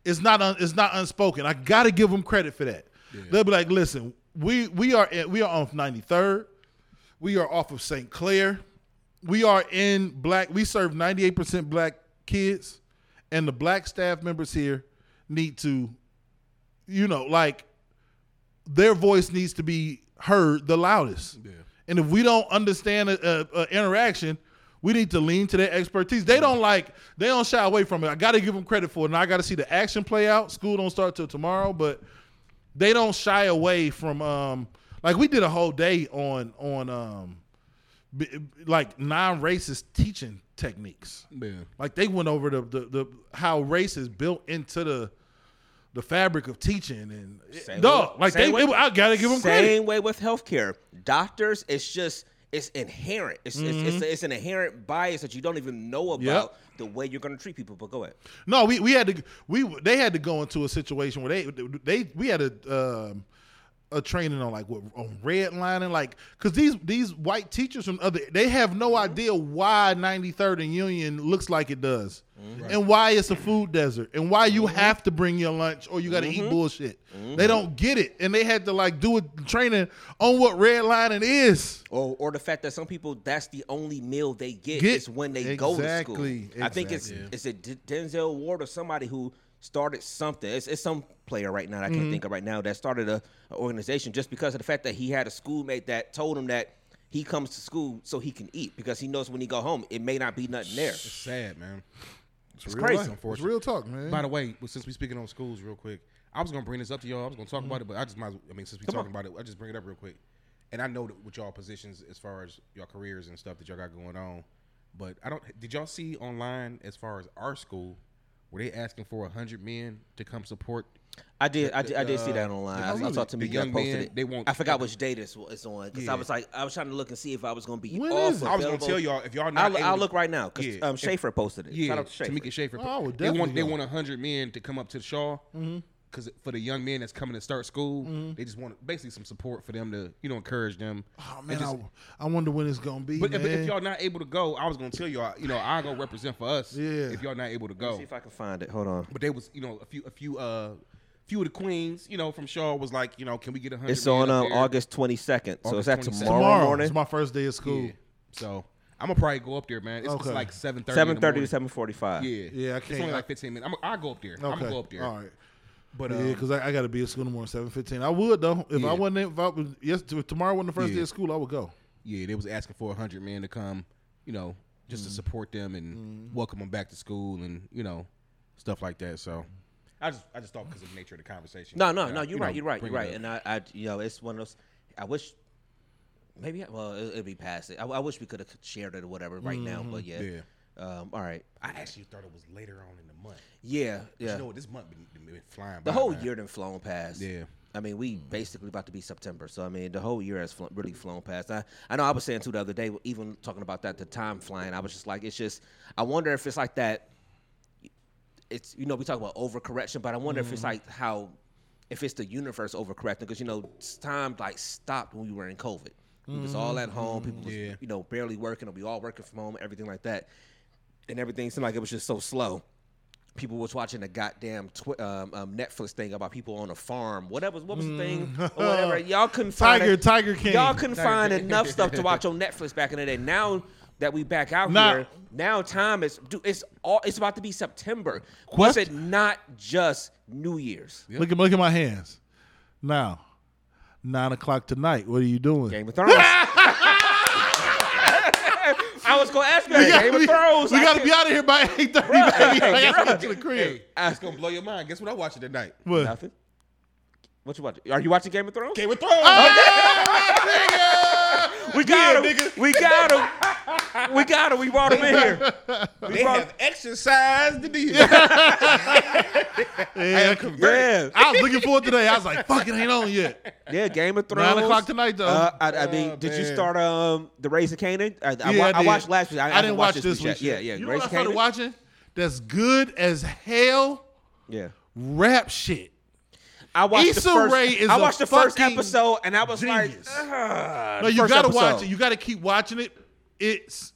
It's not un, It's not unspoken. I got to give them credit for that. They'll be like, listen, we we are in, we are on ninety third. We are off of St. Clair. We are in black. We serve ninety eight percent black kids, and the black staff members here need to, you know, like their voice needs to be heard the loudest. And if we don't understand a, a, a interaction, we need to lean to their expertise. They don't like they don't shy away from it. I got to give them credit for it. And I got to see the action play out. School don't start till tomorrow, but they don't shy away from um like we did a whole day on on um b- like non-racist teaching techniques. Yeah. Like they went over the, the the how race is built into the the fabric of teaching and Same dog. way- Like they, way- it- I gotta give them Same credit. way with healthcare. Doctors, it's just it's inherent. It's it's, it's, it's an inherent bias that you don't even know about Mm-hmm. Yep. the way you're going to treat people. But go ahead. No, we, we had to we they had to go into a situation where they they we had a um, a training on like what on redlining like because these these white teachers from other they have no mm-hmm. idea why 93rd and Union looks like it does mm-hmm. and why it's a food desert and why you mm-hmm. have to bring your lunch or you got to eat bullshit. They don't get it and they had to like do a training on what redlining is. Or, or the fact that some people that's the only meal they get, Get- is when they go to Exactly, school. I think it's exactly. it's a D- Denzel Ward or somebody who started something. It's, it's some player right now that I Mm-hmm. can't think of right now that started a, a organization just because of the fact that he had a schoolmate that told him that he comes to school so he can eat because he knows when he go home it may not be nothing there. It's sad, man. It's crazy. life. It's real talk, man. By the way, since we speaking on schools real quick, I was gonna bring this up to y'all. I was gonna talk about it, but I just might. as well- I mean, since we talking about it, I just bring it up real quick. And I know that with y'all positions as far as your careers and stuff that y'all got going on, but I don't. Did y'all see online as far as our school, were they asking for hundred men to come support? I did, I did, I did see that uh, online. the- I, I talked to the me. young posted men, it. they want- I forgot which day this was on because Yeah. I was like, I was trying to look and see if I was going to be When off. is it? I was gonna tell y'all if y'all not. I'll, able I'll look right now because Yeah. um, Schaefer posted it. Yeah, Shout out to Schaefer. Tamika Schaefer. Oh, I would they want they want hundred men to come up to the Shaw because for the young men that's coming to start school, they just want basically some support for them to you know encourage them. Oh man, just- I, I wonder when it's gonna be. but if, man. if y'all not able to go, I was gonna tell y'all, you know, I go represent for us. Yeah. If y'all not able to go, See if I can find it. Hold on. but they was, you know, a few, a few, uh, few of the queens, you know, from Shaw was like, you know, can we get a hundred? It's on um. August 22nd. so is August that 22nd. tomorrow, tomorrow, morning? it's my first day of school. Yeah. So I'm gonna probably go up there, man. It's, it's Okay. like seven thirty. 7:30 to 7:45. Yeah. Yeah, I It's can't- only like 15 minutes. I'm, I'll go up there. I'm gonna go up there. All right. But yeah, um, because I, I got to be at school tomorrow seven fifteen. I would though if Yeah. I wasn't if I was yes if tomorrow wasn't the first Yeah. day of school I would go. yeah, they was asking for hundred men to come, you know, just Mm. to support them and welcome them back to school and you know stuff like that. So I just I just thought because of the nature of the conversation. No, no, no. you You're know, right. You're right. You're right. And I, I, you know, it's one of those. I wish. Maybe well, it, it'll be past it. I, I wish we could have shared it or whatever right now, but yeah. Yeah. Um, all right. I actually thought it was later on in the month. Yeah, But yeah. You know what? This month been, been flying. the whole man. year done flown past. Yeah. I mean, we basically about to be September, so I mean, the whole year has flo- really flown past. I, I know I was saying too the other day, even talking about that, the time flying. I was just like, it's just, I wonder if it's like that. It's you know we talk about overcorrection, but I wonder if it's Mm-hmm. like how, if it's the universe overcorrecting because you know time like stopped when we were in COVID. We was all at home. People was Mm-hmm. Yeah. you know barely working, or we all working from home, everything like that. and everything seemed like it was just so slow. People was watching a goddamn twi- um, um, Netflix thing about people on a farm. Whatever, what was the thing? Or whatever. Y'all couldn't find Tiger- it. Tiger King. Y'all couldn't find King. enough stuff to watch on Netflix back in the day. Now that we back out Now- here, now time is dude, it's all it's about to be September. What? Was it not just New Year's? Look at look at my hands. Now, nine o'clock tonight. What are you doing? Game of Thrones. I was gonna ask you that. Game of Thrones. We I got to can't- be out of here by eight thirty. Bruh, baby. hey, I got to get to the crib. Hey, it's gonna blow your mind. Guess what I'm watching tonight? What? Nothing. What you watching? Are you watching Game of Thrones? Game of Thrones. Oh, we got Yeah, him. nigga. We got him. We got him. We brought him in here. We They have exercised the deal. Yeah, Yeah. I was looking forward today. I was like, "Fuck it, ain't on yet." Yeah, Game of Thrones. Nine o'clock tonight, though. Uh, I, I mean, Oh, did you start um the Raising Kanan? I, I, Yeah, wa- I did. watched last week. I, I, haven't didn't watch watched this week week. yet. yet. Yeah, yeah. You know what I started Kanan? watching? That's good as hell. Yeah. Rap shit. I watched Issa the first. Rae is I a watched the first episode, and I was genius. like, "Ugh." No, you gotta episode. watch it. You gotta keep watching it. It's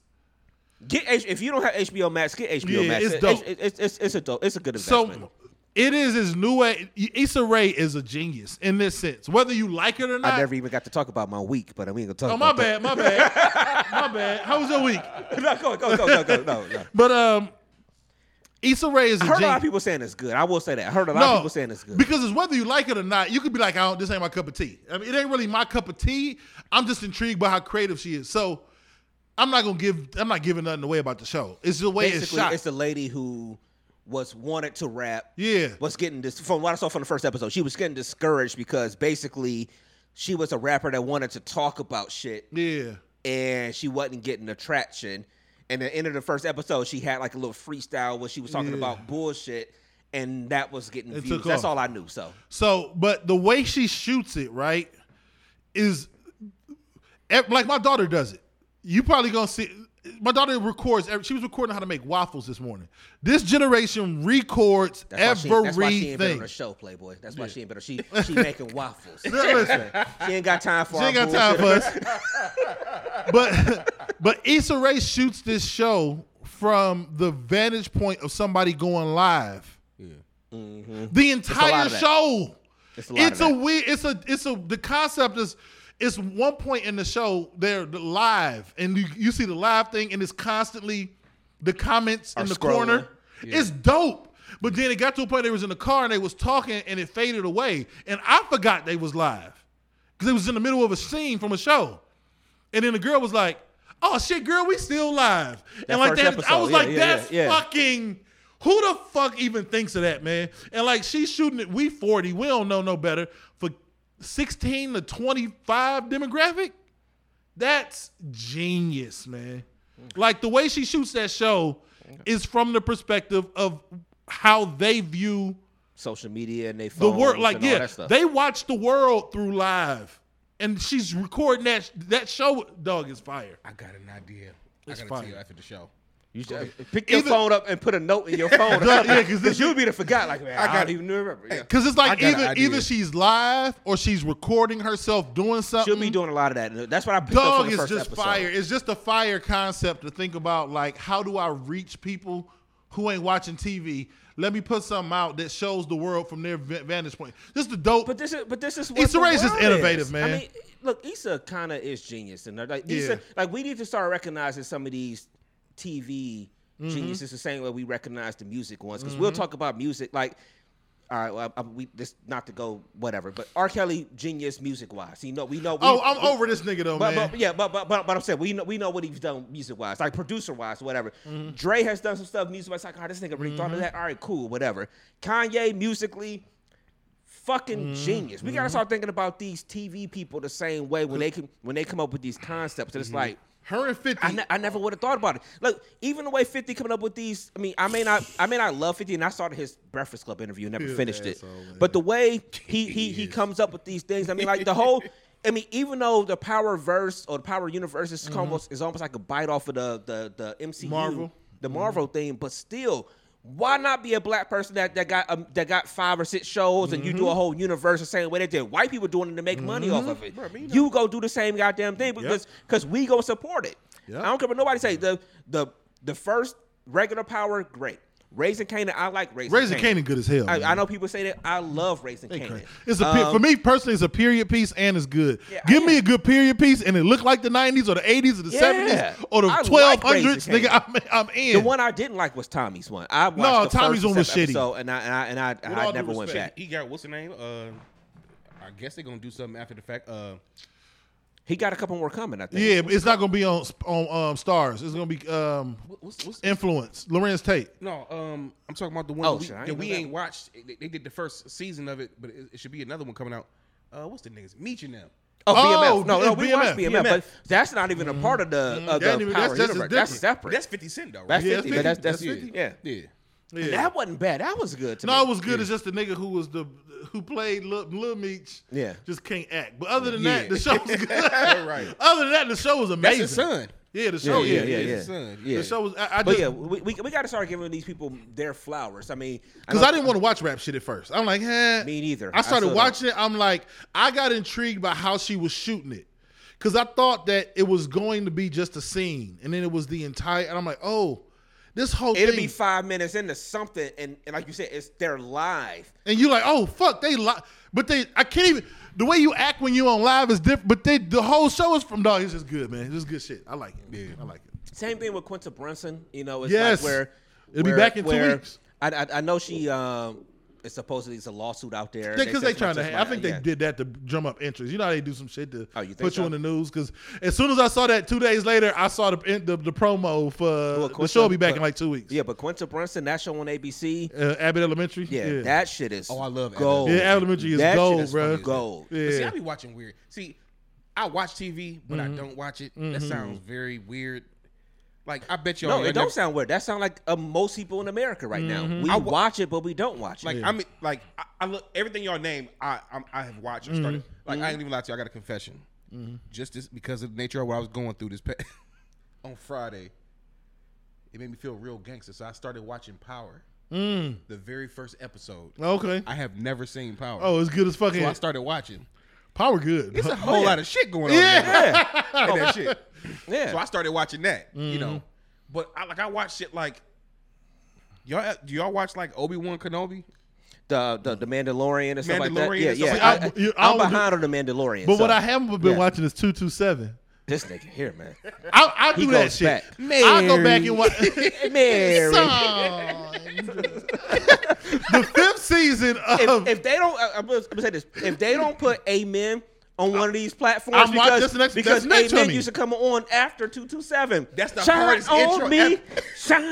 Get H- if you don't have HBO Max, get HBO Yeah, Max. it's dope. It's, it's, it's, it's a dope. It's a good investment. so. It is his new way. Issa Rae is a genius in this sense, whether you like it or not. I never even got to talk about my week, but we ain't gonna talk. oh my bad, my bad, my bad. How was your week? no, go, go, go, go, go. No, no. But um, Issa Rae is a I heard a lot of people saying it's good. I will say that. I heard a lot no, of people saying it's good. because it's whether you like it or not. You could be like, "I don't. This ain't my cup of tea." I mean, it ain't really my cup of tea. I'm just intrigued by how creative she is. So, I'm not gonna give. I'm not giving nothing away about the show. It's the way it's Basically, shot. it's a lady who was wanted to rap. Yeah. Was getting this from what I saw from the first episode. She was getting discouraged because basically she was a rapper that wanted to talk about shit yeah. and she wasn't getting the traction. And at the end of the first episode, she had like a little freestyle where she was talking Yeah. about bullshit, and that was getting It views. That's all I knew. So So, but the way she shoots it, right, is like my daughter does it. You probably gonna see. My daughter records. every- She was recording how to make waffles this morning. This generation records that's why, she, that's why she ain't been on everything. the show, Playboy. That's why she ain't been. on- She she making waffles. she Listen, ain't got time for. she ain't got time for us. but but Issa Rae shoots this show from the vantage point of somebody going live. Yeah. The entire that. show. It's a lot It's a weird. It's a. It's a. The concept is. It's one point in the show they're live, and you, you see the live thing, and it's constantly the comments Are in the scrolling. corner. It's dope. But then it got to a point they was in the car and they was talking, and it faded away, and I forgot they was live because it was in the middle of a scene from a show, and then the girl was like, "Oh shit, girl, we still live," That and like that, I was yeah, like, yeah, "That's yeah, yeah. fucking." Who the fuck even thinks of that, man? And like she's shooting it, we 40, we don't know no better. For 16 to 25 demographic, that's genius, man. Like the way she shoots that show is from the perspective of how they view social media and they the world. Like, and yeah, they watch the world through live. And she's recording that that show. Dog is fire. I got an idea. It's I gotta fire. tell you after the show. You should pick your Either- phone up and put a note in your phone. Yeah, 'cause this- you'll be the forgot. Like, man, I, I got got- don't even remember. Yeah. Because it's like either either she's live or she's recording herself doing something. She'll be doing a lot of that. That's what I picked up Dog from the is first just episode. fire. It's just a fire concept to think about. Like, how do I reach people who ain't watching TV? Let me put something out that shows the world from their vantage point. Just the dope. But this is but this is what Issa the Rae's just innovative, is. man. I mean, look, Issa kind of is genius, and like Yeah. Like we need to start recognizing some of these TV Mm-hmm. geniuses the same way we recognize the music ones. Because we'll talk about music like. All right, well, I, we this not to go whatever, but R. Kelly genius music wise. You know, we know. We, oh, I'm we- over this nigga though, But, man. but yeah, but, but but but I'm saying we know we know what he's done music wise, like producer wise, whatever. Mm-hmm. Dre has done some stuff music wise. Like, oh, this nigga really thought of that. All right, cool, whatever. Kanye musically, fucking Mm-hmm. genius. We gotta start thinking about these TV people the same way when they can when they come up with these concepts. Mm-hmm. And it's like. Her and Fifty. I, ne- I never would have thought about it. Look, even the way Fifty coming up with these. I mean, I may not, I may not love Fifty, and I started his Breakfast Club interview, and never He's finished it. asshole. But the way he he he comes up with these things, I mean, like the whole. I mean, even though the Power Verse or the Power Universe is mm-hmm. almost is almost like a bite off of the the the MCU, Marvel. the Marvel mm-hmm. thing, but still. Why not be a black person that, that got um, that got five or six shows and you do a whole universe the same way they did? White people doing it to make money off of it. you go do the same goddamn thing because because we go support it. Yep. I don't care what nobody say. The the the first regular power, great. Raising Kanan, I like Raising, Raising Kanan good as hell. I. I know people say that. I love Raising They Kanan. crazy. It's a Um, for me personally. It's a period piece and it's good. Yeah, Give me a good period piece and it look like the '90s or the '80s or the Yeah. '70s or the I 1200s. Raising nigga, I'm, I'm in. The one I didn't like was Tommy's one. I watched No, the Tommy's first one was seven shitty. episode, and I and I, and I, With I never went respect, back. He got what's the name? Uh, I guess they're gonna do something after the fact. Uh, He got a couple more coming. I think. yeah, but it's not gonna be on on um, stars. It's gonna be um, what's what's influence. Larenz Tate. no? Um, I'm talking about the one Oh, that we, that ain't we know that ain't watched. They, they did the first season of it, but it, it should be another one coming out. Uh, what's the niggas? Meet you now. Oh, Oh, BMF. No, no, it's we watched BMF. BMF, but that's not even a part of the of That the ain't even- Power that's- that's universe. just That's separate. That's Fifty Cent though, right? That's Yeah, 50, that's but that's 50. that's That's 50. 50. Yeah. yeah. Yeah. That wasn't bad. That was good to No, me. it was good. It's just the nigga who was the who played Lil, Lil Meech. Yeah. just can't act. But other than Yeah. that, the show was good. Right. Other than that, the show was That's amazing. his son. Yeah, the show. yeah, Yeah, yeah, yeah, yeah. son. Yeah. The show was. I, I But just, yeah, we, we, we got to start giving these people their flowers. I mean, Because know- I didn't want to watch rap shit at first. I'm like, eh. Me neither. I I started still watching it. I'm like, I got intrigued by how she was shooting it. Because I thought that it was going to be just a scene. And then it was the entire. And I'm like, oh, this whole it'll thing. be five minutes into something, and, and like you said, it's they're live. and you're like, oh, fuck, they li But they, I can't even. The way you act when you on live is different. But they, the whole show is from, dog, it's just good, man. It's just good shit. I like it. Yeah. I like it. Same thing with Quinta Brunson. You know, it's Yes. like where It'll be back in two where- weeks. I, I I know she um it's supposedly it's a lawsuit out there Because they, said trying to. something I think they yeah. did that to drum up interest. You know how they do some shit to Oh, you think put you so? in the news. Because as soon as I saw that, two days later, I saw the the, the promo for Well, the show. Will be back but- in like two weeks. Yeah, but Quinta Brunson, that show on ABC. Uh, Abbott Elementary. Yeah, that shit is. Oh, I love Abbott. gold. Yeah, Abbott Elementary is That shit gold, is bro. Gold. Yeah. See, I be watching weird. See, I watch TV, but Mm-hmm. I don't watch it. That sounds very weird. Like I bet y'all. No, it don't never- sound weird. That sound like uh, most people in America right now. Mm-hmm. We I watch it, but we don't watch it. Like I mean, like I, I look everything y'all name. I I'm, I have watched and started. Mm-hmm. Like I ain't even lie to you. I got a confession. Just this because of the nature of what I was going through this pa- on Friday. It made me feel real gangster, so I started watching Power. Mm. The very first episode. Okay. I have never seen Power. Oh, it's good as fucking. so I started watching. Power good. It's a whole lot of shit going on. Yeah. Yeah, in that shit. yeah. So I started watching that. You Mm-hmm. know, but I like I watch shit like y'all. Do y'all watch like Obi Wan Kenobi? the, the the Mandalorian and stuff like that. Yeah, yeah. like I, that. I- you- I am don't- behind on the Mandalorian. but so- what I haven't been yeah. watching is two two seven. This nigga here, man. I I do that shit. back. I'll go back and watch. Mary. The fifth season of if, if they don't, I- I'm gonna, I'm gonna say this: if they don't put Amen on one of these platforms, I'm watching- because, that's next- because that's next Amen me. used to come on after two two seven. That's the shine hardest on intro me, ever. shine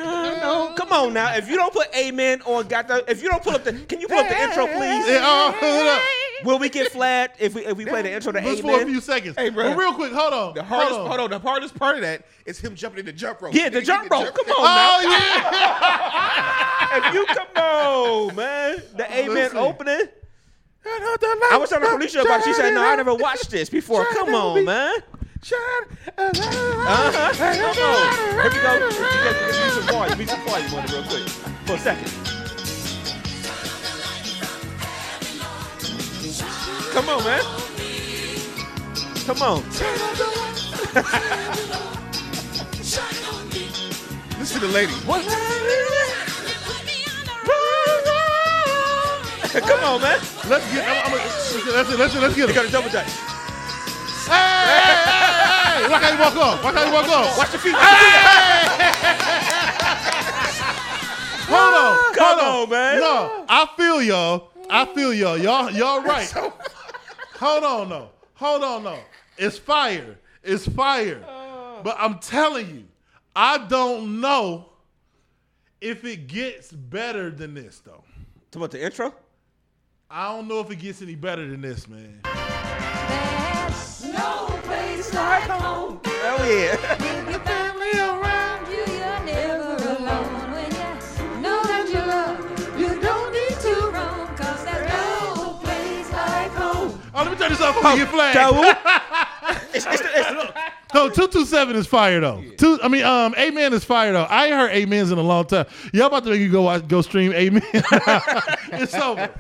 on. Come on now, if you don't put Amen on, got the. If you don't pull up the, can you pull up the intro, please? Yeah, oh, hold up. Will we get flagged if we if we play the intro to Just for a few seconds. Hey, bro. But real quick, hold on. The hardest, hold on. hold on. The hardest part of that is him jumping in the jump rope. Yeah, the Nigga, jump get rope. Come on now. Oh yeah. If you come on, man, the Amen Listen. opening. I was talking to Felicia about it. She said, "No, I never watched this before. Come on, man." Uh-huh. Come on. Here we go. Give me- give me some volume. Give me some volume on it real quick. For a second. Come on, man. Come on. Listen to the lady. What? Come on, man. Let's get. I'm, I'm, let's, let's, let's, let's get You it. got to double dutch. Hey, hey, hey, hey. Watch you walk off. Watch how you walk off. Watch your feet. Your Hold on. Come hold on, man. No, I feel y'all. I feel y'all. Y'all, y'all right. Hold on, no. Hold on, no. It's fire. It's fire. Oh. But I'm telling you, I don't know if it gets better than this, though. Talk about the intro. I don't know if it gets any better than this, man. There's no place like home. Hell yeah. Let me turn this off before we get flagged. Dawoop. it's, it's, it's, the- No, two two seven is fire though. Two, I mean, um, Amen is fire though. I ain't heard Amens in a long time. Y'all about to make you go watch, go stream Amen. it's over.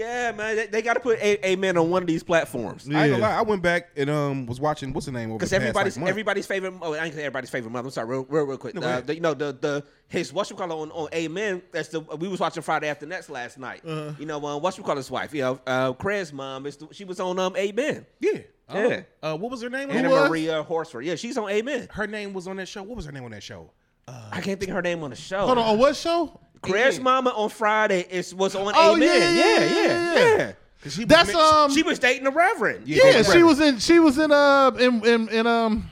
Yeah, Yeah, man, they, they got to put a- Amen on one of these platforms. I ain't gonna lie. I went back and um was watching what's the name over Because the past, everybody's like, month. everybody's favorite. Oh, I ain't say everybody's favorite mother. I'm sorry, real, real, real quick. No, go uh, ahead. the, you know the the his what you call it on, on Amen. That's the we was watching Friday After Next last night. Uh-huh. You know, uh, what you call his wife? You know, uh, Craig's mom. Is the, she was on um Amen. Yeah. Uh, Yeah. Uh, what was her name? on Anna that? was? Maria Horsford. Yeah, she's on Amen. Her name was on that show. What was her name on that show? I can't think of her name on the show. Hold on, on what show? Craig's Yeah. mama on Friday is was on Oh, Amen. yeah, yeah, yeah, yeah, yeah. 'Cause she That's um. She was dating the Reverend. Yeah. yeah, David she was in. She was in. Uh, in in, in um,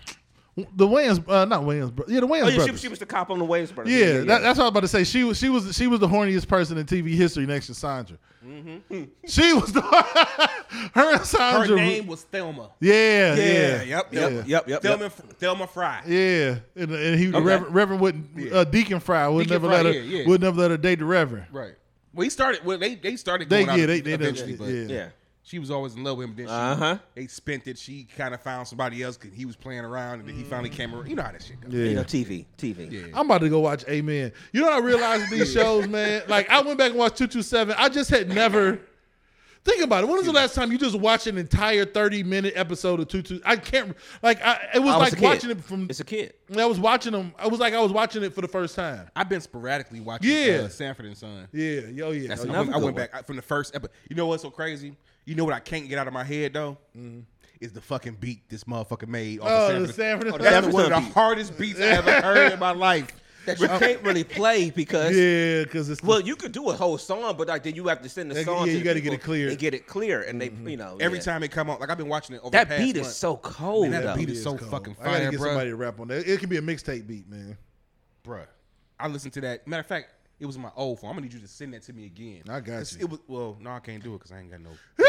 the Wayans. Uh, not Wayans. bro- Yeah, the Wayans Oh yeah, she, brothers. she was the cop on the Wayans brothers. yeah, That, that's what I was about to say. She was. She was. She was the horniest person in TV history next to Sandra. Mm-hmm. She was the. her and Her name was Thelma. Yeah, yeah, Yep. Yep, yeah. yep, yep, yep. Thelma, Thelma Frye. Yeah, and, and he Okay. Reverend, Reverend wouldn't uh, Deacon Frye would Deacon never Frye, let her yeah, yeah. would never let her date the Reverend. Right. Well, he started. Well, they they started They- going yeah, out they- they eventually, but yeah. Yeah. she was always in love with him. Then she, Uh-huh. they spent it. She kind of found somebody else because he was playing around, and then he finally came around. You know how that shit goes. Yeah. You know, TV, TV. Yeah. I'm about to go watch Amen. You know what I realized these shows, man? Like I went back and watched 227. I just had never think about it. When was the last time you just watched an entire 30 minute episode of 22? I can't like I it was I was like watching it from It's a kid. I was watching them. I was like I was watching it for the first time. I've been sporadically watching Yeah. uh, Sanford and Son. Yeah, yo, yeah. That's Oh, I went, I went one. back I- from the first episode. You know what's so crazy? You know what I can't get out of my head though? Mm-hmm. Is the fucking beat this motherfucker made off Oh, the Sanford. Oh, that's one of the beat. hardest beats I ever heard in my life. That you can't really play because Yeah, because it's well, you could do a whole song, but like then you have to send the song. yeah, to you gotta get it clear. and get it clear, and they, mm-hmm. you know, Every yeah. time it come on, like I've been watching it over that beat is month. so cold. Man, that beat is so cold. fucking I gotta fire, get bruh. somebody to rap on that. It can be a mixtape beat, man. Bruh. I listened to that. Matter of fact, it was my old phone. I'm gonna need you to send that to me again. I got you. It was well, no, I can't do it because I ain't got no.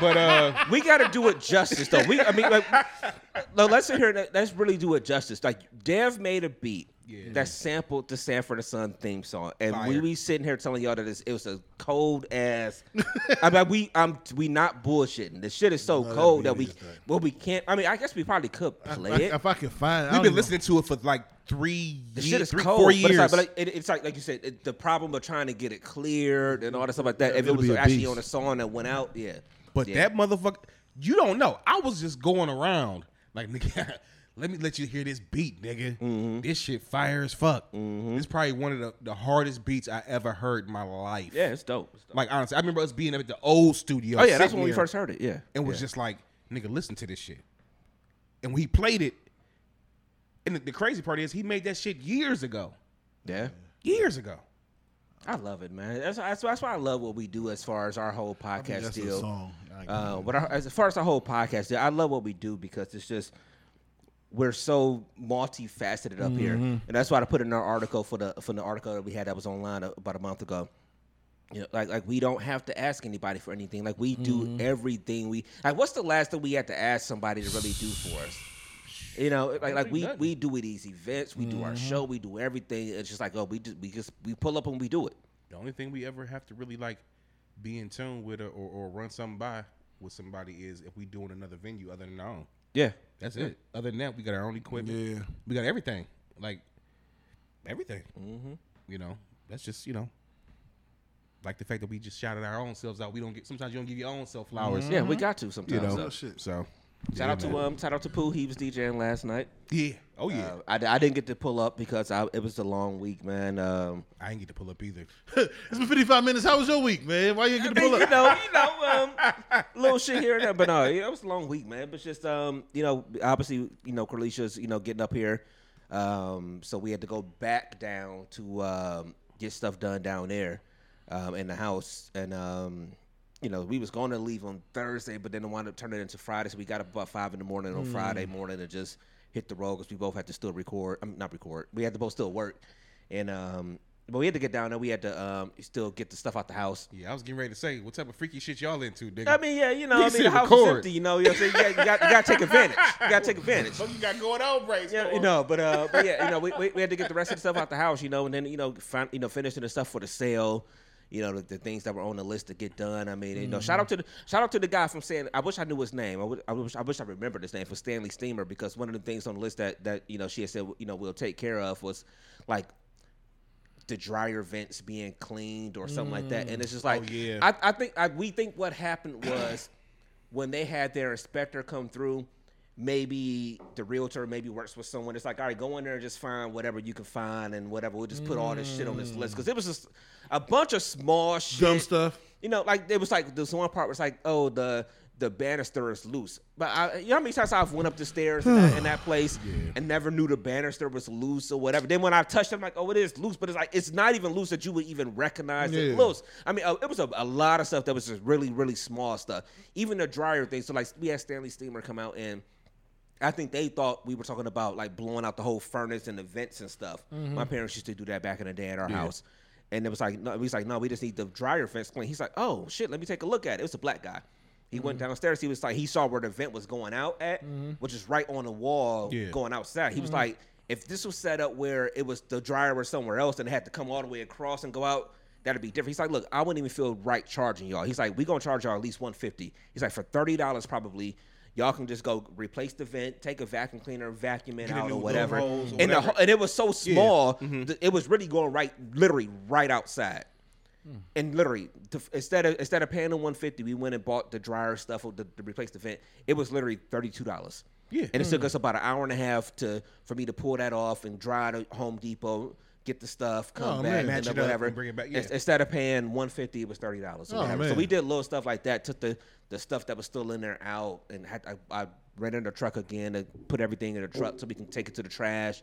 but uh, we got to do it justice, though. We, I mean, like, no, let's sit here. and Let's really do it justice. Like, Dev made a beat Yeah. that sampled the Sanford and Son theme song, and we Fire. we sitting here telling y'all that it's, it was a cold ass. I mean, we um we not bullshitting. The shit is so that cold beat that we is tight. well we can't. I mean, I guess we probably could play If I, it. if I can find it, we've been even- listening to it for like three, The years, shit is three, cold, four but years. it's like, but like, it, it's like, like you said, it, the problem of trying to get it cleared and all that stuff like that. If it It'll was actually beast. on a song that went out, yeah. But Yeah. that motherfucker, you don't know. I was just going around like, nigga, let me let you hear this beat, nigga. Mm-hmm. This shit fire as fuck. This is probably one of the, the hardest beats I ever heard in my life. yeah, it's dope. It's dope. Like honestly, I remember us being at the old studio. oh yeah, that's when we first heard it. Yeah, and was yeah. just like, nigga, listen to this shit. And we played it. And the, the crazy part is, he made that shit years ago. yeah. Years ago. I love it, man. That's, that's that's why I love what we do as far as our whole podcast That's a deal. Uh, but our, as far as the whole podcast, deal, I love what we do because it's just we're so multifaceted up here, and that's why I put in our article for the for the article that we had that was online about a month ago. You know, like like we don't have to ask anybody for anything. Like we do everything. We like what's the last thing we had to ask somebody to really do for us? You know, like like we nothing. we do these events, we do our show, we do everything. It's just like oh, we just we just we pull up and we do it. The only thing we ever have to really like be in tune with or, or, or run something by with somebody is if we doing another venue other than our own. Yeah, That's it. Other than that, we got our own equipment. Yeah. We got everything. Like everything. Mm-hmm. You know, that's just you know, like the fact that we just shouted our own selves out. We don't get sometimes you don't give your own self flowers. yeah, we got to sometimes. You know, so. Shout out to um, shout out to Pooh. He was DJing last night. yeah. Oh yeah. Uh, I, I didn't get to pull up because I, it was a long week, man. Um, I didn't get to pull up either. it's been 55 minutes. How was your week, man? Why you didn't get to pull up? you know, you know, um, little shit here and there, but no, yeah, it was a long week, man. But just um, you know, obviously, you know, Carlicia's, you know, getting up here, um, so we had to go back down to um, get stuff done down there um, in the house, and um, you know, we was going to leave on Thursday, but then it wound up turning into Friday, so we got up about five in the morning on Friday morning and just hit the road because we both had to still record. I mean, not record. We had to both still work, and um, but we had to get down there. We had to um, still get the stuff out the house. Yeah, I was getting ready to say, what type of freaky shit y'all into, nigga? I mean, yeah, you know, I mean, the house is empty. You know, you, know what I'm saying? you, got, you, got, you got to take advantage. You got to take advantage. what you got going on, Brace? Yeah, you know, but uh, but yeah, you know, we, we, we had to get the rest of the stuff out the house, you know, and then you know, fin- you know, finishing the stuff for the sale, you know, the, the things that were on the list to get done. I mean, you know, shout mm-hmm. out to the shout out to the guy from saying, I wish I knew his name. I, would, I wish I wish I remembered his name for Stanley Steamer because one of the things on the list that that you know she had said, you know, we'll take care of was like the dryer vents being cleaned or something like that, and it's just mm. like, Oh, yeah. I, I think I, we think what happened was when they had their inspector come through. Maybe the realtor maybe works with someone. It's like, all right, go in there and just find whatever you can find and whatever. We'll just put all this shit on this list because it was just a bunch of small shit Dumb stuff. you know, like it was like this one part was like, oh, the the banister is loose. But I, you know how many times I've went up the stairs in that, in that place and never knew the banister was loose or whatever. Then when I touched it, I'm like, oh, it is loose, but it's like it's not even loose that you would even recognize Yeah. it loose. I mean, uh, it was a, a lot of stuff that was just really, really small stuff. Even the dryer thing. So like we had Stanley Steamer come out and. I think they thought we were talking about like blowing out the whole furnace and the vents and stuff. Mm-hmm. My parents used to do that back in the day at our house. And it was like, no, he was like, no, we just need the dryer vents clean. He's like, oh shit, let me take a look at it. It was a black guy. He went mm-hmm. downstairs. He was like, he saw where the vent was going out at, mm-hmm. which is right on the wall Yeah. going outside. He was like, if this was set up where it was the dryer was somewhere else and it had to come all the way across and go out, that'd be different. He's like, look, I wouldn't even feel right charging y'all. He's like, we gonna charge y'all at least one fifty. He's like, for thirty dollars probably. Y'all can just go replace the vent, take a vacuum cleaner, vacuum it Get out or whatever. or and, the, whatever. ho- and it was so small, Mm-hmm. th- it was really going right, literally right outside. Hmm. And literally, to, instead of instead of paying the one fifty, we went and bought the dryer stuff to, to replace the vent. It was literally thirty two dollars. Yeah. and it took us about an hour and a half to for me to pull that off and drive to Home Depot, get the stuff, oh, come Oh, back, man. and Match it up whatever. bring it back, yeah. Instead of paying one fifty, it was thirty dollars. Oh, So we did little stuff like that. Took the the stuff that was still in there out, and had I, I rented the truck again to put everything in the truck so we can take it to the trash.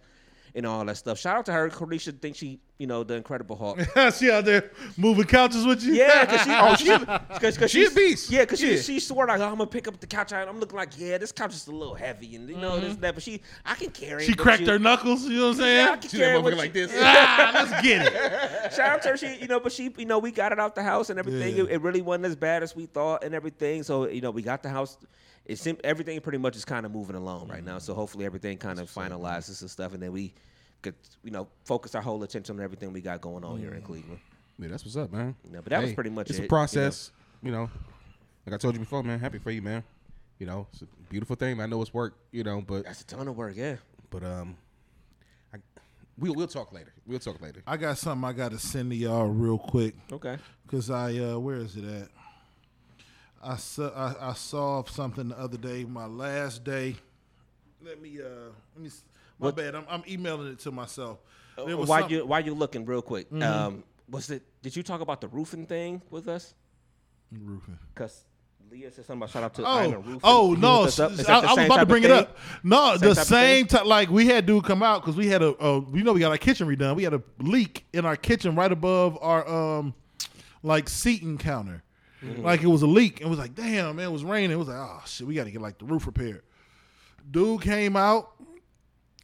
And all that stuff. Shout out to her. Carisha thinks she, you know, the Incredible Hulk. she out there moving couches with you. Yeah, because she, oh, she, cause, cause she a beast. Yeah, because Yeah. she, she swore like, oh, I'm gonna pick up the couch. I'm looking like, yeah, this couch is a little heavy, and you know this and that. But she, I can carry. She it, but cracked you- her knuckles. You know what I'm saying? Yeah, saying? I can See that carry it, but motherfucker she- like this? ah, let's get it. Shout out to her. She, you know, but she, you know, we got it out the house and everything. Yeah. It, it really wasn't as bad as we thought and everything. So, you know, we got the house. It seemed everything pretty much is kind of moving along right now. So hopefully everything kind of finalizes and stuff, and then we could, you know, focus our whole attention on everything we got going on here in Cleveland. Yeah, that's what's up, man. Yeah, but that was pretty much it. It's it, a you process, you know. Like I told you before, man. Happy for you, man. You know, it's a beautiful thing. I know it's work, you know, but That's a ton of work, yeah. but um, I, we'll we'll talk later. We'll talk later. I got something I got to send to y'all real quick. Okay. Cause I uh where is it at? I saw I, I saw something the other day, my last day. Let me uh let me my What- bad. I'm, I'm emailing it to myself. Why some- you why you looking real quick? Um, was it? Did you talk about the roofing thing with us? roofing. Because Leah said something about shout out to Oh, oh He no! hooked us up. Is I, I was about to bring it up. No, Same the same time. Like we had dude come out because we had a, a, you know, we got our kitchen redone. We had a leak in our kitchen right above our um, like seating counter. Mm-hmm. Like it was a leak. It was like, damn, man, it was raining. It was like, oh shit, we got to get like the roof repaired. Dude came out,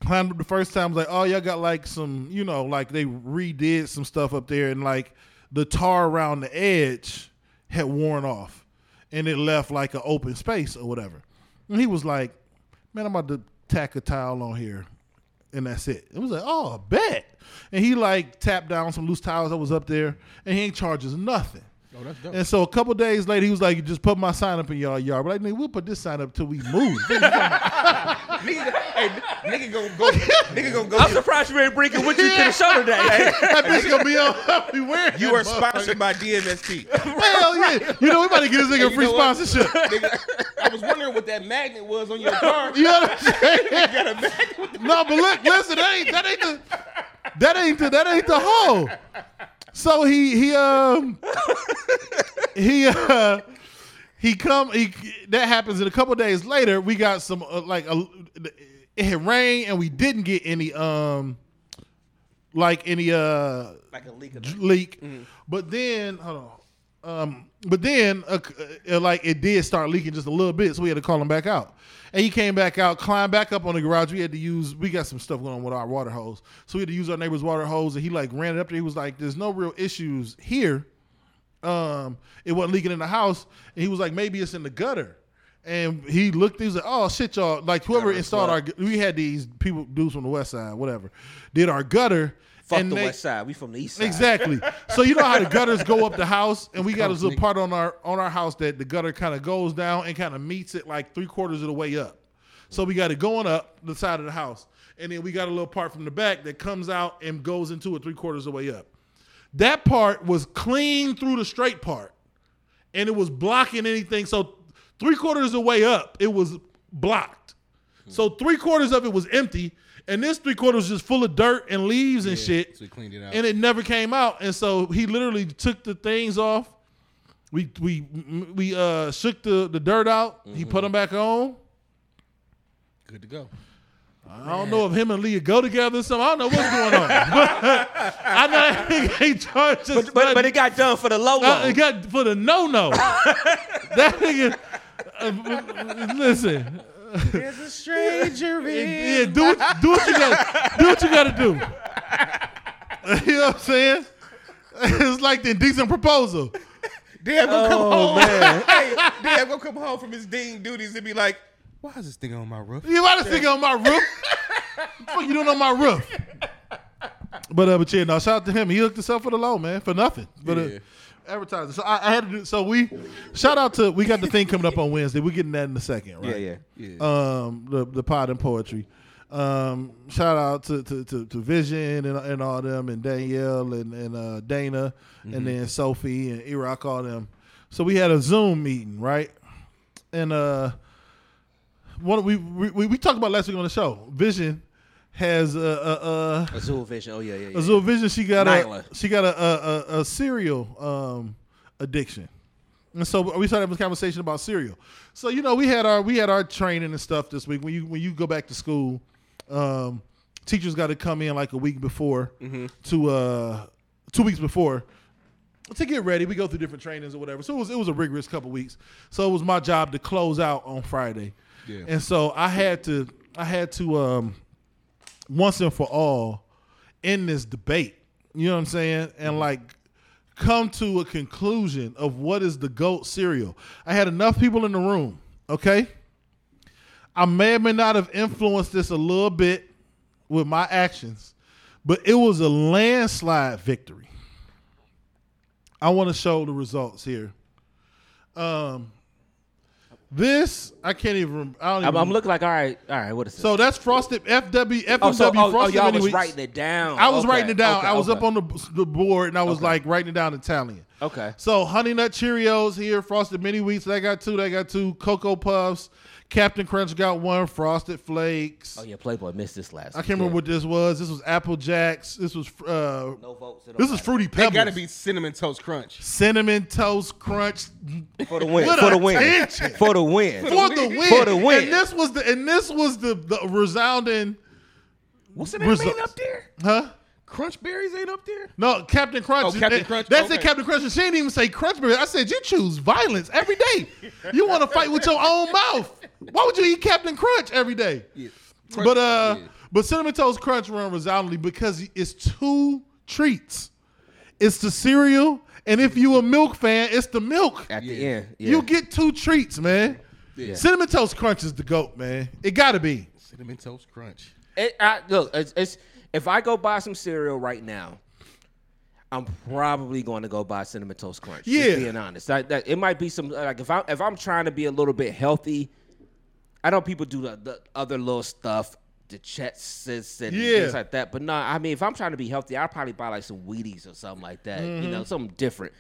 climbed up the first time. Was like, oh, y'all got like some, you know, like they redid some stuff up there, and like the tar around the edge had worn off, and it left like an open space or whatever. And he was like, man, I'm about to tack a tile on here, and that's it. It was like, oh, bet. And he like tapped down some loose tiles that was up there, and he ain't charges nothing. Oh, that's dope. And so a couple days later, he was like, "Just put my sign up in y'all yard." But like, nigga, we'll put this sign up till we move. nigga, hey, nigga gonna go. nigga gonna go. I'm surprised you ain't bringing with you to the show today. that bitch gonna be on everywhere. you are sponsored by DMST. Hell yeah! You know we about to get this nigga you free sponsorship. Nigga, I was wondering what that magnet was on your car. You know what I'm saying? got a magnet with the No, but look, listen, that ain't that ain't the that ain't the that ain't the hoe. So he he um he uh he come he that happens and a couple days later we got some uh, like a, it had rained and we didn't get any um like any uh like a leak leak. But then, hold on. Um, but then, uh, uh, like it did start leaking just a little bit, so we had to call him back out. And he came back out, climbed back up on the garage. We had to use. We got some stuff going on with our water hose, so we had to use our neighbor's water hose. And he like ran it up there. He was like, "There's no real issues here. Um, it wasn't leaking in the house." And he was like, "Maybe it's in the gutter." And he looked. He was like, "Oh shit, y'all! Like whoever installed our, we had these people, dudes from the west side, whatever, did our gutter." Fuck and the they- west side. We from the east side. Exactly. So you know how the gutters go up the house, and we got this little part on our on our house that the gutter kind of goes down and kind of meets it like three quarters of the way up. So we got it going up the side of the house, and then we got a little part from the back that comes out and goes into it three quarters of the way up. That part was clean through the straight part, and it was blocking anything. So three quarters of the way up, it was blocked. So three quarters of it was empty, and this three quarters was just full of dirt and leaves and Yeah, shit. So he cleaned it out. and it never came out. And so he literally took the things off. We we we uh shook the the dirt out. He put them back on. Good to go. I don't know if him and Leah go together or something. I don't know what's going on. but I know that nigga ain't charged us But, but, but it got done for the low uh, low. it got for the no no. that nigga. uh, listen, There's a stranger yeah, do what, do what you got. Do what you got to do. you know what I'm saying? It's like the indecent proposal. Damn, gonna come Oh, home. man. hey, Damn, gonna come home from his dean duties and be like, "Why is this thing on my roof?" You about this thing on my roof? what fuck you doing on my roof? But uh, but yeah, no. Shout out to him. He hooked himself for the low, man, for nothing. But uh, Yeah. Advertising. So I, I had to do. So we shout out to. We got the thing coming up on Wednesday. We're getting that in a second, right? yeah, yeah. Yeah. um, the the pod and poetry. Um, shout out to to, to, to Vision and, and all them and Danielle and and uh, Dana and then Sophie and Iraq all them. So we had a Zoom meeting, right? And uh, one we we, we talked about last week on the show. Vision has a, a, a Azul Vision. Oh yeah, yeah, yeah. Azul Vision, she got Nyla. a she got a a, a, a cereal um, addiction, and so we started having a conversation about cereal. So you know we had our we had our training and stuff this week. When you when you go back to school, um, teachers got to come in like a week before to uh, two weeks before to get ready. We go through different trainings or whatever. So it was it was a rigorous couple weeks. So it was my job to close out on Friday, Yeah. and so I had to I had to um, once and for all in this debate. You know what I'm saying? And like come to a conclusion of what is the GOAT cereal. I had enough people in the room, okay? I may or may not have influenced this a little bit with my actions, but it was a landslide victory. I want to show the results here. Um this I can't even I don't even I'm, I'm looking like all right, all right. What is this? so that's frosted FW FMW oh, so oh, oh, frosted y'all mini was Wheats. writing it down. I was Okay, writing it down. okay, I was okay. up on the, the board and I was like writing it down Italian. Okay. So Honey Nut Cheerios here, Frosted Mini Wheats. They got two. They got two. Cocoa Puffs. Captain Crunch got one. Frosted Flakes. Oh yeah, Playboy missed this last. I can't remember what this was. This was Apple Jacks. This was uh, No votes. it don't this is matter. Fruity They Pebbles. gotta be cinnamon toast crunch. cinnamon toast crunch for the win. What For the win. For the win. for the win. For the win. And this was the and this was the the resounding, What's the name Results. up there? huh? Crunch berries ain't up there. No, Captain Crunch. Oh, Captain That- Crunch, That's it. Captain Crunch. She didn't even say Crunchberry. I said you choose violence every day. you want to fight with your own mouth. Why would you eat Captain Crunch every day? Crunch- But uh, yeah. but Cinnamon Toast Crunch run resoundingly because it's two treats. It's the cereal, and if you a milk fan, it's the milk. At the Yeah. end, yeah. You get two treats, man. Yeah. Cinnamon Toast Crunch is the goat, man. It got to be. cinnamon toast crunch. It, I, look, it's, it's if I go buy some cereal right now, I'm probably going to go buy cinnamon toast crunch. Yeah. just being honest, I, that, it might be some like if I if I'm trying to be a little bit healthy, I know people do the, the other little stuff, the Chex and Yeah. things like that. But no, I mean if I'm trying to be healthy, I'll probably buy like some Wheaties or something like that. You know, mm-hmm. something different.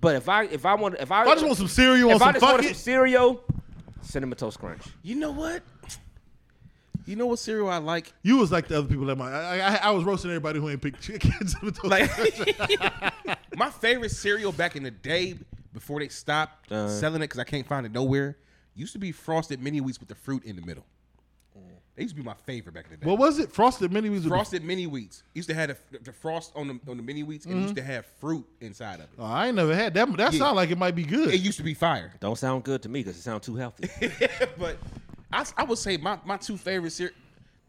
But if I if I want if I If I just want some cereal on if I some just want some it, cereal, cinnamon toast crunch. You know what? You know what cereal I like? you was like the other people that my I, I, I was roasting everybody who ain't picked Cinnamon Toast Like my favorite cereal back in the day before they stopped Uh. selling it because I can't find it nowhere used to be frosted mini wheats with the fruit in the middle. They used to be my favorite back in the day. What was it? Frosted mini wheats. with- frosted mini wheats used to have the, the frost on the on the mini wheats and it used to have fruit inside of it. Oh, I ain't never had that. That Yeah. sound like it might be good. It used to be fire. Don't sound good to me because it sounds too healthy. but I, I would say my, my two favorite cereal.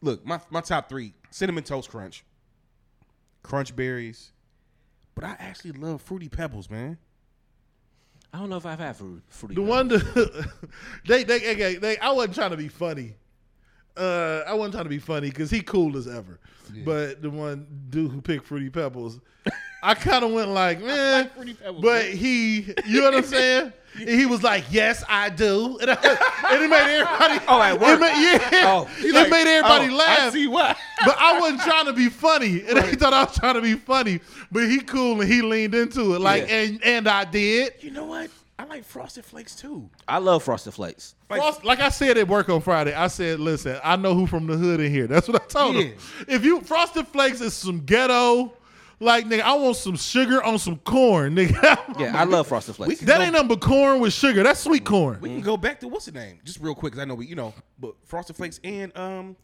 Look, my, my top three: cinnamon toast crunch, crunch berries. But I actually love fruity pebbles, man. I don't know if I've had fruit, fruity. the Pebbles. one that they, they, they, they, I wasn't trying to be funny. Uh, I wasn't trying to be funny because he cool as ever. But the one dude who picked Fruity Pebbles, I kind of went like, man. Fruity Pebbles, but man. he, you know what I'm saying? And he was like, "Yes, I do," and, I, and it made everybody. Oh, at It work? made, yeah, Oh. it made everybody Oh, laugh. I see why. But I wasn't trying to be funny, and they thought I was trying to be funny. But he cool and he leaned into it, like, Yeah. and and I did. You know what? I like Frosted Flakes too. I love Frosted Flakes. Like, Frost, like I said at work on Friday, I said, "Listen, I know who from the hood in here." That's what I told him. If you Frosted Flakes is some ghetto, like nigga, I want some sugar on some corn, nigga. Yeah, I love Frosted Flakes. that ain't nothing but corn with sugar. That's sweet corn. we can go back to what's the name? Just real quick, cause I know we, you know, but Frosted Flakes and um,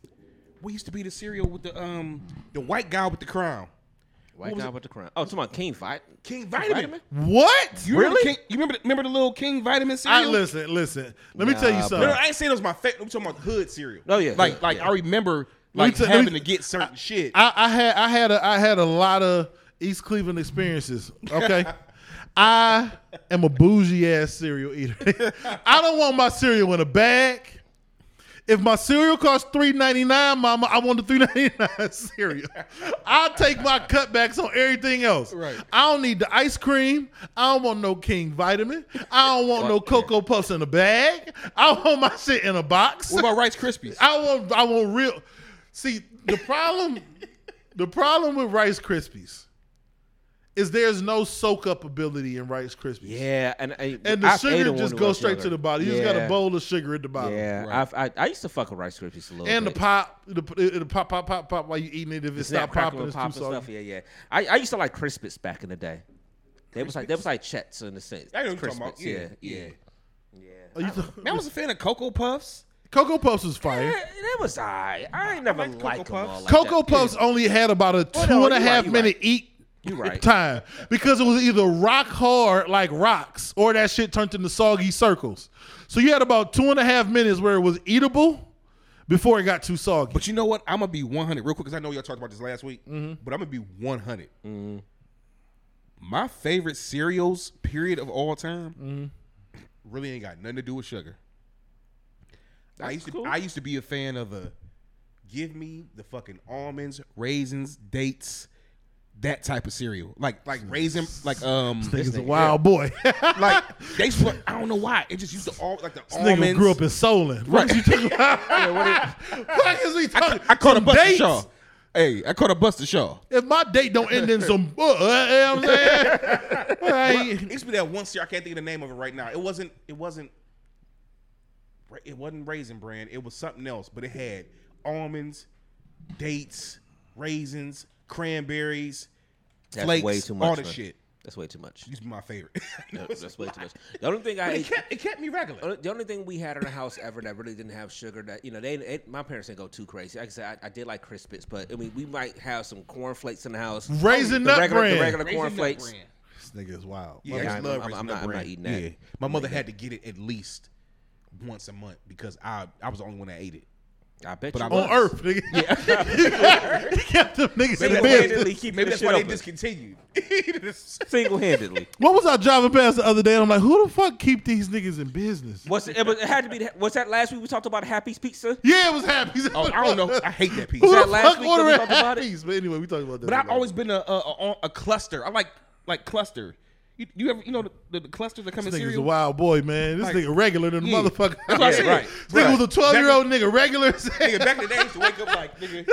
we used to be the cereal with the um, the white guy with the crown, White was guy it? with the crown. Oh, talking about King Fight. King Vitamin. What? You remember, Really? the King, you remember, the, remember the little King Vitamin cereal? I listen, listen. Let me tell you something. No, no, I ain't saying it was my favorite. I'm talking about hood cereal. Oh, yeah, like hood, like yeah. I remember Let me like tell- let me- having to get certain shit. I, I had I had a I had a lot of East Cleveland experiences. Okay. I am a bougie ass cereal eater. I don't want my cereal in a bag. If my cereal costs three ninety nine, mama, I want the three ninety nine cereal. I'll take my cutbacks on everything else. Right. I don't need the ice cream. I don't want no King vitamin. I don't want no Cocoa Puffs in a bag. I want my shit in a box. what about Rice Krispies? I want I want real. See the problem, the problem with Rice Krispies is there's no soak up ability in Rice Krispies. Yeah, and I, and the I've sugar just goes straight younger. to the bottom. You just got a bowl of sugar at the bottom. Yeah, Right. I've, I I used to fuck with Rice Krispies a little And the pop, the, it'll pop, pop, pop, pop while you eating it. If it The stop popping, and it's pop too and stuff. Yeah, yeah. I, I used to like Crispix back in the day. They was like they was like Chex in the sense. I know what you're talking about. Yeah, yeah, yeah. yeah. Oh, you th- Man, I was a fan of Cocoa Puffs. Cocoa Puffs was fire. Yeah, that was alright. I ain't never like Cocoa liked them all Puffs. like Cocoa that. Puffs only had about a Well, two no, and a you right, minute right. eat You right. time because it was either rock hard like rocks or that shit turned into soggy circles. So you had about two and a half minutes where it was eatable before it got too soggy. But you know what? I'm gonna be 100 real quick because I know y'all talked about this last week. Mm-hmm. But I'm gonna be 100. Mm-hmm. My favorite cereals, period of all time, mm-hmm. really ain't got nothing to do with sugar. I used to. I used to be a fan of the give me the fucking almonds, raisins, dates, that type of cereal. Like like raisin like um this Nigga's a wild boy. like they swear, I don't know why. It just used to all like the Nigga almonds. grew up in Solon. What Right. is you talking about? what is we I, talking? I caught a Some Buster dates? Shaw. Hey, I caught a Buster Shaw. If my date don't end in some, uh, you know what I'm saying? Well, I ain't- It used to be that one cereal. I can't think of the name of it right now. It wasn't. It wasn't. It wasn't raisin bran. It was something else. But it had almonds, dates, raisins, cranberries, That's flakes, way too much. all the man. shit. That's way too much. It used to be my favorite. No, that's way too much. The only thing I But it kept, it kept me regular. Oh, the only thing we had in the house ever that really didn't have sugar that you know they it, my parents didn't go too crazy. Like I said, I, I did like Crispix, but I mean we might have some cornflakes in the house. Raisin the nut regular, brand. the regular Raisin Nut cornflakes. Bran. This nigga is wild. Yeah, I Yeah, just I'm- love I'm- I'm not- I'm not eating that. Yeah, my mother had to get it at least once a month because I I was the only one that ate it. I bet But you I'm On. Earth, nigga. he kept them niggas in Single business. handedly keeping Maybe that's shit why they open. discontinued. Single handedly. What was I driving past the other day? And I'm like, who the fuck keep these niggas in business? What's it, it, was- it had to be? Was that last week we talked about Happy's Pizza? Yeah, it was Happy's. oh, I don't know. I hate that piece. Who Was the that last fuck week that we ordering talked about it? Happy's? But anyway, we talking about that. But I've always been a a, a, a cluster. I like like cluster. You, you ever you know the, the, the clusters that come This in nigga's a wild boy, man. This Like- nigga regular than a Yeah. motherfucker. That's what I said. right. This nigga was a 12 year old nigga regular. Nigga, back in the day, I used to wake up like nigga.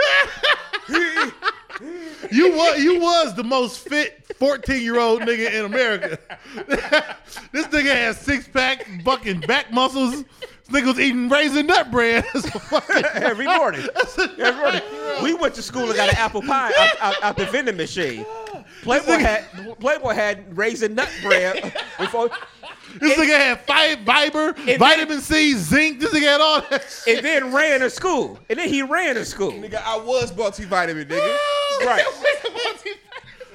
You was you was the most fit 14 year old nigga in America. this nigga had six pack fucking back muscles. This nigga was eating raisin nut bread. That's a fucking- Every morning. Every morning. We went to school and got an apple pie out, out, out the vending machine. Playboy had Playboy had raisin nut bread before, This nigga had five fiber, vitamin C, zinc. This nigga had all that shit. and then ran to school. And then he ran to school. nigga, I was multivitamin, nigga. Right.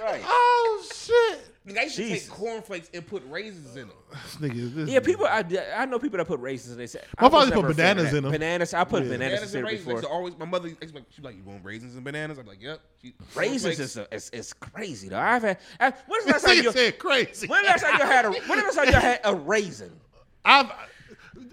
Right. Oh shit. Nigga, I used to take cornflakes and put raisins in them. This nigga, this Yeah, people. I, I know people that put raisins in. They say My father put bananas in them. Bananas. I put Yeah. bananas in Bananas and cereal raisins. I before. used to always, my mother, she's like, she's like, you want raisins and bananas? I'm like, yep. She, Raisins cornflakes. is, a, is is crazy though. I've had. I, when's the last This time nigga you? said crazy. When the last time you had a? When the last time you had a raisin? I've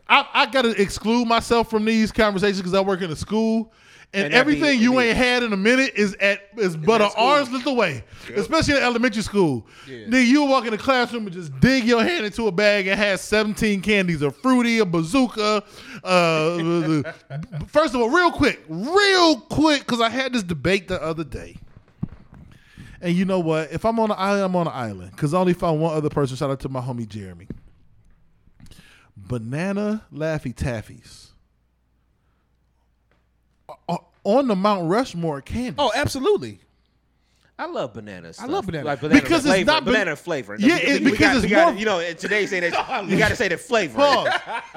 I, I got to exclude myself from these conversations because I work in a school, and, And that be- everything you ain't had in a minute is at is but an arm's length away, especially in elementary school. Yeah. Nigga, you walk in the classroom and just dig your hand into a bag and have seventeen candies, a fruity, a bazooka. Uh, first of all, real quick, real quick, because I had this debate the other day. And you know what? If I'm on an island, I'm on an island. Because I only found one other person. Shout out to my homie Jeremy. Banana Laffy Taffies. On the Mount Rushmore candy. Oh, absolutely. I love bananas. I love bananas. Like banana Because it's flavor, not ban- banana flavor. Yeah, We- it- we because got- it's we got- more- You know, in today's day and age, you got to say the flavor.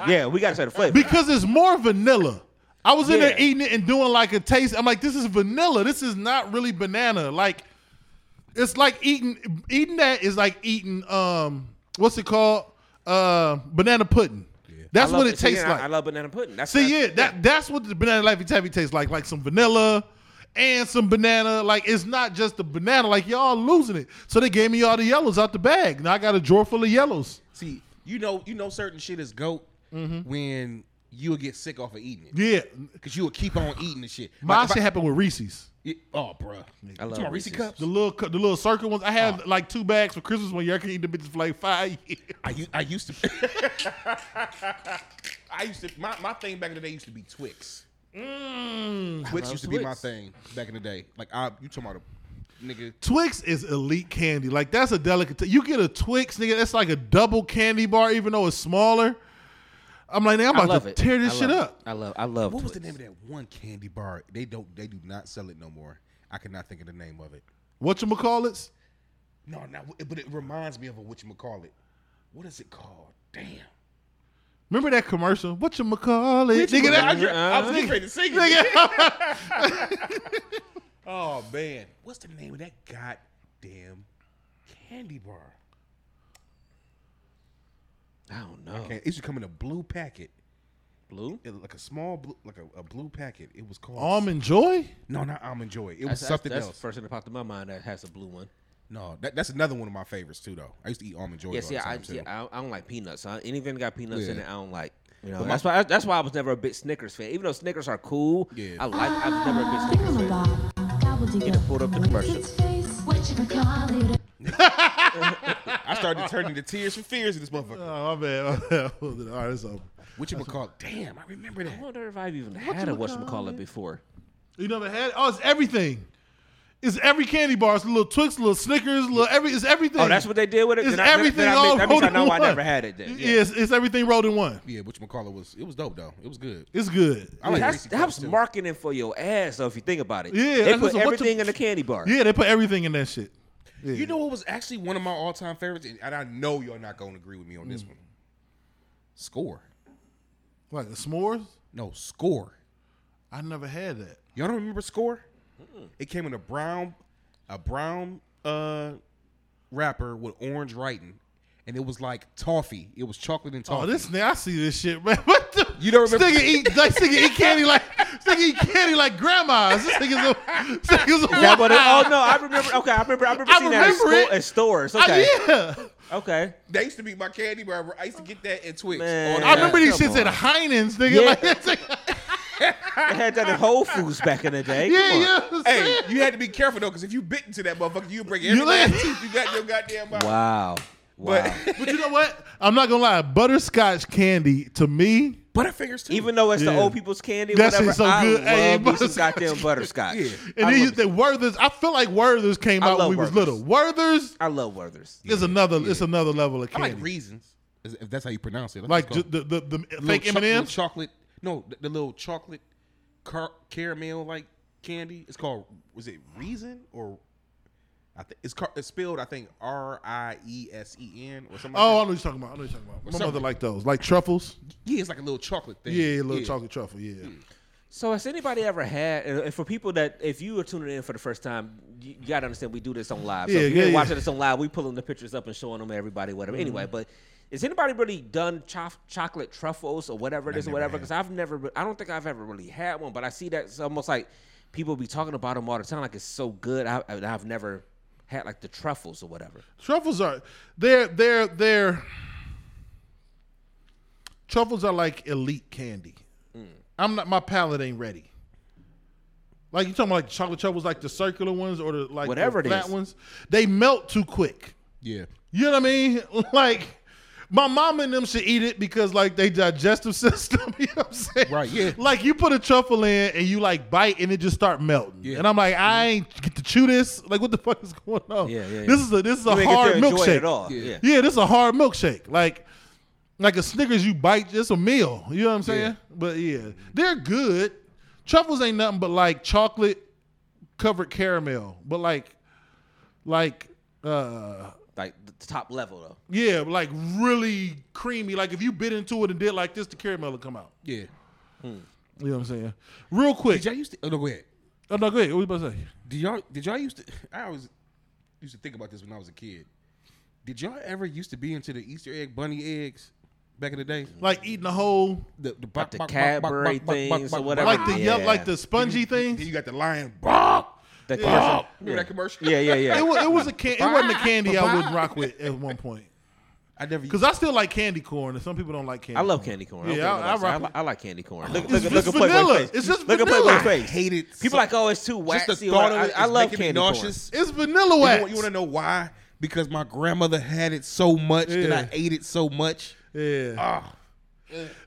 Yeah, we got to say the flavor. because it's more vanilla. I was in there eating it and doing like a taste. I'm like, this is vanilla. This is not really banana. Like, it's like eating eating that is like eating um what's it called uh banana pudding. That's love what it see, tastes like. I love banana pudding. That's See, yeah, that that's what the banana Laffy Taffy tastes like, like some vanilla and some banana. Like it's not just the banana. Like y'all losing it. So they gave me all the yellows out the bag. Now I got a drawer full of yellows. See, you know, you know, certain shit is goat Mm-hmm. when you will get sick off of eating it Yeah, because you will keep on eating the shit. my Like, shit I- happened with Reese's. Yeah, oh, bruh. I love You talking about Reese Reese's. cups. The little cu- the little circle ones. I had Oh. like two bags for Christmas one year. I can eat the bitches for like five years. I used, I used to. I used to. My, my thing back in the day used to be Twix. Mm. Twix used to be my thing back in the day. Like I, you talking about a nigga? Twix is elite candy. Like that's a delicate. you get a Twix, nigga. That's like a double candy bar, even though it's smaller. I'm like, I'm about to it. tear this shit love up. I love. I love. What was the name of that one candy bar? They don't. They do not sell it no more. I cannot think of the name of it. What you call it? No, not. But it reminds me of a what you call it. What is it called? Damn. Remember that commercial? What you call it? Nigga, I, that, I was getting ready to sing it. nigga. Oh man, what's the name of that goddamn candy bar? I don't know. Okay, it used to come in a blue packet, Blue. It- like a small blue, like a, a blue packet. It was called Almond Joy. No, not almond joy. It was That's, that's, something that's else. the first thing that popped in my mind that has a blue one. No, that, that's another one of my favorites too. Though I used to eat almond joy Yeah, all see, the I, time see, too. I, I don't like peanuts. So anything that got peanuts in it, I don't like. You know, But my- that's why. That's why I was never a big Snickers fan. Even though Snickers are cool, Yeah. I like. I was never a big Snickers fan. Get it pulled up the commercial. I started turning to tears from fears in this motherfucker. Oh my bad. my bad. All right, it's over. What you call? Damn, I remember that. I that. wonder if I've even had a whatchamacallit before. You never had? Oh, it's everything. It's every candy bar. It's a little Twix, little Snickers, little every. It's everything. Oh, that's what they did with it. It's Then I- then- everything then I all mean- that means I know I never had it. Then. Yeah. Yes, it's everything rolled in one. Yeah, what you call it was it was dope though. It was good. It's good. I like that's Reese's that was marketing for your ass. though, if you think about it, Yeah, they put everything what in the candy bar. Yeah, they put everything in that shit. Yeah. You know what was actually one of my all time favorites, and, I know you're not going to agree with me on this Mm. one. Skor. like the s'mores? No, Skor. I never had that. Y'all don't remember Skor? It came in a brown, a brown uh wrapper with orange writing, and it was like toffee. It was chocolate and toffee. Oh, this nigga, I see this shit, man. What the? You don't remember- This nigga eat like nigga eat candy like nigga eat candy like grandmas. This nigga's a, this nigga's a That what it- oh no, I remember. Okay, I remember. I remember I seeing that at, remember school, it. at stores. Okay, yeah. okay. They used to be my candy bar. I used to get that at Twix. Man. I remember these Come shits at. Heinen's, nigga. Yeah. Like, it's like, They had that at Whole Foods back in the day. yeah, yeah. Hey, you had to be careful though, because if you bit into that motherfucker, you break every You last like- tooth you got your goddamn mouth. Wow. Wow. But But you know what? I'm not gonna lie. Butterscotch candy to me, Butterfingers too. Even though it's the Yeah. old people's candy, That whatever, shit's so I good. love Hey, me some butterscotch. goddamn butterscotch. Yeah. and I then you, love, the Werther's. I feel like Werther's came I out when love we was Werther's. little. Werther's I love Werther's. is another. It's another level of I candy. like Riesens, if if that's how you pronounce it. That's like what ju- called. the the, the Little fake cho- M and little M's. chocolate. No, the, the little chocolate car- caramel like candy. It's called. Was it Reason or? I think it's, car- it's spelled. I think R I E S E N or something. Oh, I know what you're talking about. I know what you're talking about. My something. mother like those, like truffles. yeah, it's like a little chocolate thing. Yeah, a little chocolate truffle. Yeah. Mm. So has anybody ever had? And for people that, if you are tuning in for the first time, you, you got to understand we do this on live. So Yeah, if you yeah, ain't yeah. watching this on live, we pulling the pictures up and showing them to everybody, whatever. Anyway, mm-hmm. but. Has anybody really done cho- chocolate truffles or whatever it is or whatever? Because I've never, I don't think I've ever really had one, but I see that it's almost like people be talking about them all the time, like it's so good. I, I- I've never had like the truffles or whatever. Truffles are they're they're they're truffles are like elite candy. Mm. I'm not. My palate ain't ready. Like you talking about like chocolate truffles, like the circular ones or the like Whatever the flat ones. They melt too quick. Yeah. You know what I mean? Like my mom and them should eat it because like they digestive system. You know what I'm saying? Right, yeah. Like you put a truffle in and you like bite and it just start melting. Yeah. And I'm like, I ain't get to chew this. Like what the fuck is going on? Yeah, yeah, This is a this is a hard to enjoy it milkshake. at all. Yeah. Yeah. Yeah, this is a hard milkshake. Like like a Snickers you bite, it's a meal. You know what I'm saying? But yeah, they're good. Truffles ain't nothing but like chocolate covered caramel. But like like uh top level though. yeah, like really creamy. Like if you bit into it and did like this, the caramel will come out. Yeah. Hmm. You know what I'm saying? Real quick. Did y'all used to? Oh no, go ahead. Oh no, go ahead. What you about to say? Did y'all? Did y'all used to? I always used to think about this when I was a kid. Did y'all ever used to be into the Easter egg bunny eggs back in the day? Like eating the whole, The, the, Like the Cadbury things or whatever. like the Yeah. yep, like the spongy Then things. you got the lion. Bop. The Yeah. commercial. Remember that commercial? Yeah, yeah, yeah. It was, it was a can. It wasn't a candy I wouldn't rock with at one point. I never. Because I still like candy corn, and some people don't like candy. I love corn. candy corn. Yeah, Yeah, I- I I, I, rock li- I like candy corn. Look, It's look, at- look just at vanilla. face. It's just look at vanilla. Playboy's I face. hate it. People like, oh, it's too just waxy. the thought of it I, I love making me candy corn. nauseous. It's vanilla You wax. want, you want to know why? Because my grandmother had it so much that Yeah. I ate it so much. Yeah. Ah,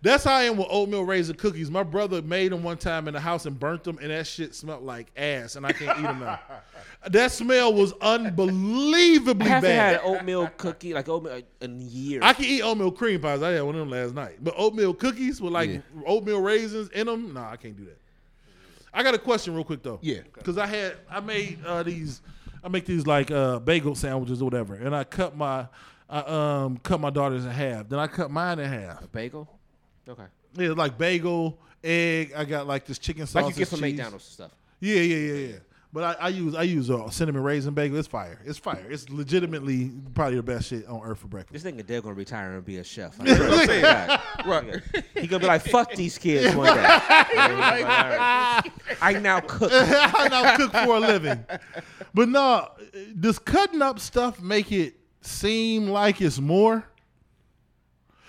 That's how I am with oatmeal raisin cookies. My brother made them one time in the house and burnt them, and that shit smelled like ass, and I can't eat them now. That smell was unbelievably bad. I haven't had an oatmeal cookie like oatmeal in years. I can eat oatmeal cream pies. I had one of them last night. But oatmeal cookies with like Yeah. oatmeal raisins in them, nah, I can't do that. I got a question real quick though. Yeah. Because I had I made uh, these I make these like uh, bagel sandwiches or whatever, and I cut my I um cut my daughter's in half. Then I cut mine in half. bagel. Okay. Yeah, like bagel, egg. I got like this chicken sauce. Like you get from cheese. McDonald's stuff. Yeah, yeah, yeah, yeah. But I, I use I use uh, cinnamon raisin bagel. It's fire. It's fire. It's legitimately probably the best shit on earth for breakfast. This nigga Dale gonna retire and be a chef. what I'm saying. God. right. He gonna be like, fuck these kids one day. I now cook. I now cook for a living. But no, does cutting up stuff make it seem like it's more?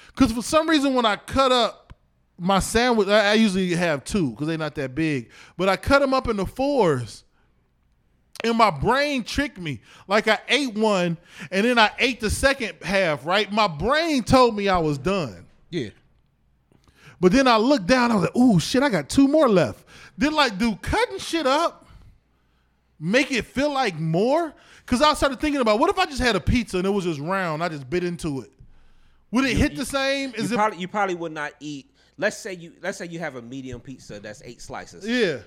Because for some reason, when I cut up my sandwich, I, I usually have two because they're not that big. But I cut them up into fours. And my brain tricked me. Like I ate one and then I ate the second half, right? My brain told me I was done. Yeah. But then I looked down, I was like, ooh, shit, I got two more left. Then, like, do cutting shit up make it feel like more? Because I started thinking about what if I just had a pizza and it was just round, I just bit into it. Would it hit the same? You Is it? probably, you probably would not eat. Let's say you let's say you have a medium pizza that's eight slices, yeah.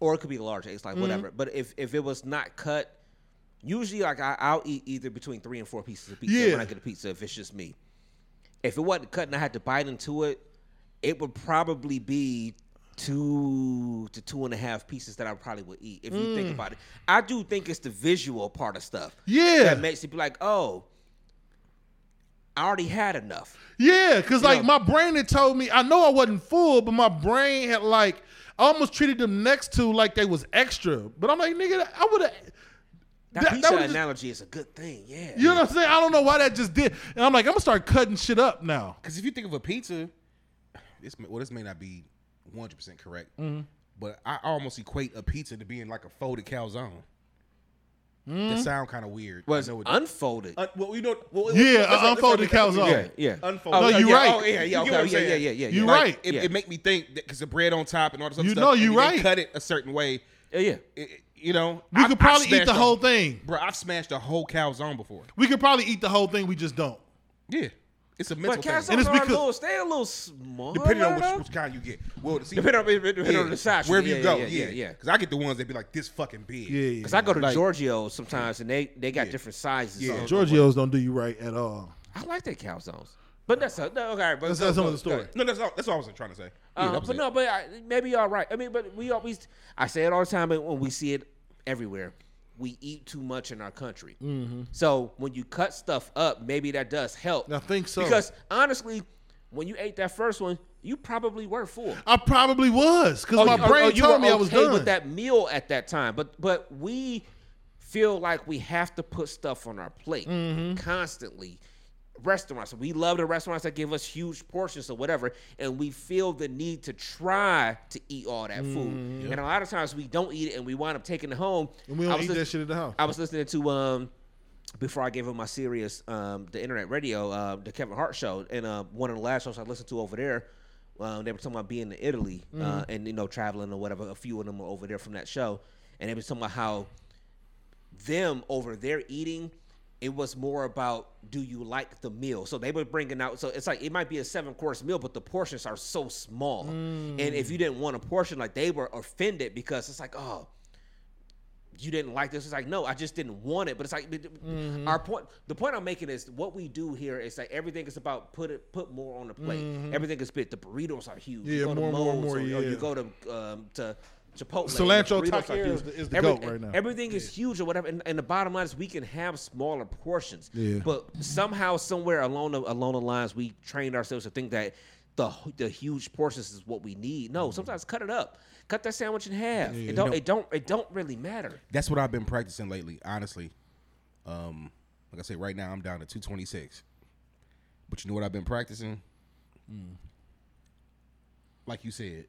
or it could be a large eight slice, Mm-hmm. whatever. But if if it was not cut, usually like I, I'll eat either between three and four pieces of pizza Yeah. when I get a pizza. If it's just me, if it wasn't cut and I had to bite into it, it would probably be two to two and a half pieces that I probably would eat. If you think about it, I do think it's the visual part of stuff. Mm. Yeah. that makes it be like, oh, I already had enough. Yeah, because like know- my brain had told me, I know I wasn't full, but my brain had like, I almost treated them next to like they was extra. But I'm like, nigga, I would have. That, That- pizza that was just- analogy is a good thing. Yeah. You know what I'm saying? I don't know why that just did. And I'm like, I'm gonna start cutting shit up now. Because if you think of a pizza, this well, this may not be 100 percent correct, Mm-hmm. but I almost equate a pizza to being like a folded calzone. That sound kind of weird. was I know it- unfolded. Uh, well, you know, well, Yeah, let's- a let's- let's unfolded start calzone. yeah, yeah. Unfolded. No, yeah, you yeah. right. Oh, yeah, yeah, okay, what I'm yeah, yeah, yeah, yeah. You yeah. right. It, Yeah. it make me think because the bread on top and all this other You stuff. know and you then right. Cut it a certain way. Yeah, yeah. It- it- you know, We I've- could probably eat smashed the a- whole thing. Bro, I've smashed a whole calzone before. We could probably eat the whole thing. We just don't. Yeah, it's a mental But thing. calzones And it's are because- a little, stay a little small. Depending on which, which kind you get. Well, see, Depending on- depending on the size. Wherever Yeah, you go, yeah, yeah, yeah, yeah. Because I get the ones that be like this fucking big. Yeah, Because I go to Like- Giorgio's sometimes and they, they got Yeah. different sizes. Yeah. on- Giorgio's don't do you right at all. I like their calzones. But that's a, no, okay. But That's, go- that's go- another story. No, that's all. That's all I was trying to say. Um, that but it. no, but I, maybe y'all right. I mean, but we always, I say it all the time, and when we see it everywhere, we eat too much in our country. Mm-hmm. So when you cut stuff up, maybe that does help. I think so. Because honestly, when you ate that first one, you probably were full. I probably was because my you- brain you told me I was okay done. with that meal at that time. But but we feel like we have to put stuff on our plate Mm-hmm. constantly, restaurants. We love the restaurants that give us huge portions or whatever, and we feel the need to try to eat all that food. And a lot of times we don't eat it, and we wind up taking it home. And we I don't was eat that shit at the house. I was listening to um before I gave him my Sirius um the internet radio uh the Kevin Hart show and uh one of the last shows I listened to over there. Um, they were talking about being in Italy uh, and you know traveling or whatever. A few of them were over there from that show, and they were talking about how them over there eating. It was more about do you like the meal? So they were bringing out. So it's like it might be a seven course meal, but the portions are so small. Mm. And if you didn't want a portion, like they were offended because it's like, oh, you didn't like this. It's like, no, I just didn't want it. But it's like mm-hmm. our point. The point I'm making is what we do here is like everything is about put it put more on the plate. Mm-hmm. Everything is bit. The burritos are huge. Yeah, you go more, to more, more, or, or yeah. you go to um, to Chipotle. Cilantro the burritos are taqueria huge. is the- is the goat right now. Everything is huge or whatever. And, and the bottom line is we can have smaller portions. Yeah. But somehow, somewhere along the along the lines, we trained ourselves to think that the the huge portions is what we need. No, sometimes cut it up. Cut that sandwich in half. Yeah, it don't. no. It don't. It don't really matter. That's what I've been practicing lately, honestly. Um, like I said, right now I'm down to 226. But you know what I've been practicing? Like you said,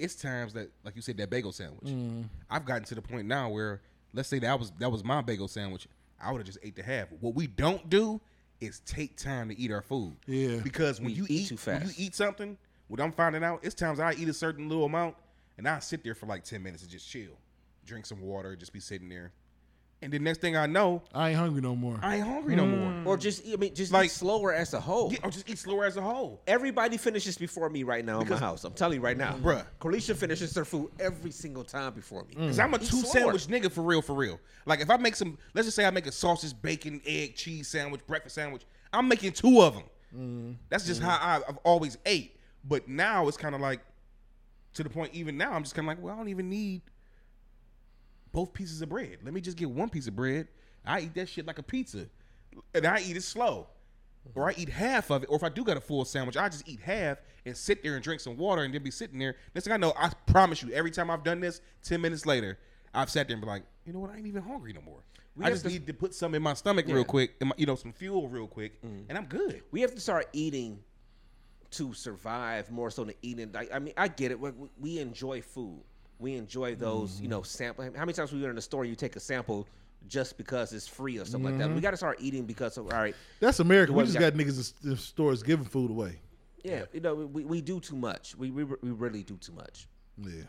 it's times that, like you said, that bagel sandwich. Mm-hmm. I've gotten to the point now where, let's say that was that was my bagel sandwich, I would have just ate the half. What we don't do is take time to eat our food. Yeah. Because when We you eat eat, too when you eat something, what I'm finding out, it's times I eat a certain little amount, and I sit there for like 10 minutes and just chill, drink some water, just be sitting there. And the next thing I know, I ain't hungry no more. I ain't hungry no more. Or just. I mean, just Like- eat slower as a whole. Yeah, or just eat slower as a whole. Everybody finishes before me right now in my house. I'm telling you right now, Bruh. Carlisha finishes her food every single time before me. Mm. Cause I'm a Eat two slower. sandwich nigga for real, for real. Like if I make some, let's just say I make a sausage, bacon, egg, cheese sandwich, breakfast sandwich. I'm making two of them. Mm-hmm. That's just mm-hmm. how I, I've always ate. But now it's kind of like, to the point. Even now, I'm just kind of like, well, I don't even need both pieces of bread. Let me just get one piece of bread. I eat that shit like a pizza, and I eat it slow. Or I eat half of it, or if I do got a full sandwich, I just eat half and sit there and drink some water and then be sitting there. Next thing I know, I promise you, every time I've done this, ten minutes later, I've sat there and be like, you know what, I ain't even hungry no more. We I just to- need to put some in my stomach Yeah. real quick, my, you know, some fuel real quick, mm. and I'm good. we have to start eating to survive more so than eating. Like, I mean, I get it. We, we enjoy food. We enjoy those, you mm-hmm. know, sample. How many times we were in the store, you take a sample just because it's free or something like that. We mm-hmm. got to start eating because of all right. That's America. We What just we got got- niggas in s- stores giving food away. Yeah, you know, we, we do too much. We, we we really do too much. Yeah.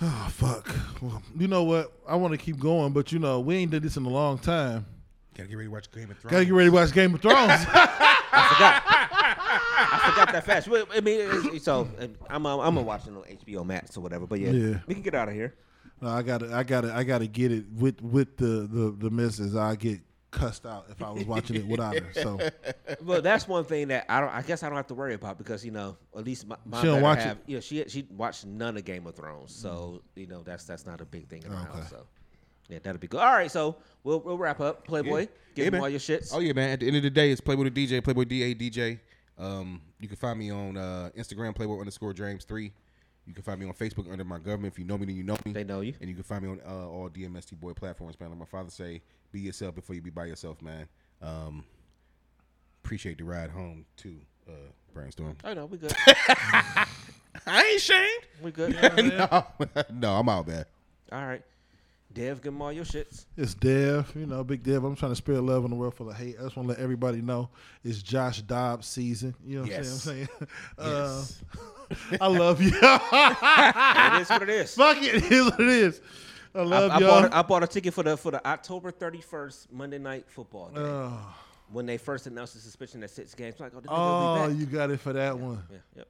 Oh fuck. Well, you know what? I want to keep going, but you know we ain't did this in a long time. Gotta get ready to watch Game of Thrones. Gotta get ready to watch Game of Thrones. I forgot that fast. Well, I mean, so I'm uh, I'm gonna watch it on HBO Max or whatever. But yeah, Yeah. we can get out of here. no, I gotta, I gotta, I gotta get it with with the the the misses. I get cussed out if I was watching it without her. So Well, that's one thing that I don't. I guess I don't have to worry about because you know, at least my, my She don't watch half, it? Yeah, she she watched none of Game of Thrones, so you know that's that's not a big thing in the Okay. house. So yeah, that'll be good. All right, so we'll we'll wrap up. Playboy, Yeah. give Yeah, them man. all your shits. Oh yeah, man. At the end of the day, it's Playboy the DJ, Playboy DA DJ. Um, you can find me on uh, Instagram, Playboy underscore James three. You can find me on Facebook under my government. If you know me, then you know me. They know you. And you can find me on uh, all DMST boy platforms, man. Like my father say, be yourself before you be by yourself, man. Um, appreciate the ride home too, uh, Brainstorm. Oh no, we good. I ain't ashamed. we good. no, no, I'm out, man. all right, Dev, them your shits. it's Dev, you know, Big Dev. I'm trying to spread love in the world full of hate. I just want to let everybody know it's Josh Dobbs season. You know what Yes. I'm saying? Yes. Uh, I love you. it is what it is. Fuck it, it is what it is. I love I y'all. bought a, I bought a ticket for the for the October 31st Monday night football game. oh, when they first announced the suspension at six games, I'm like, oh, oh, you got it for that one. Yeah, yep.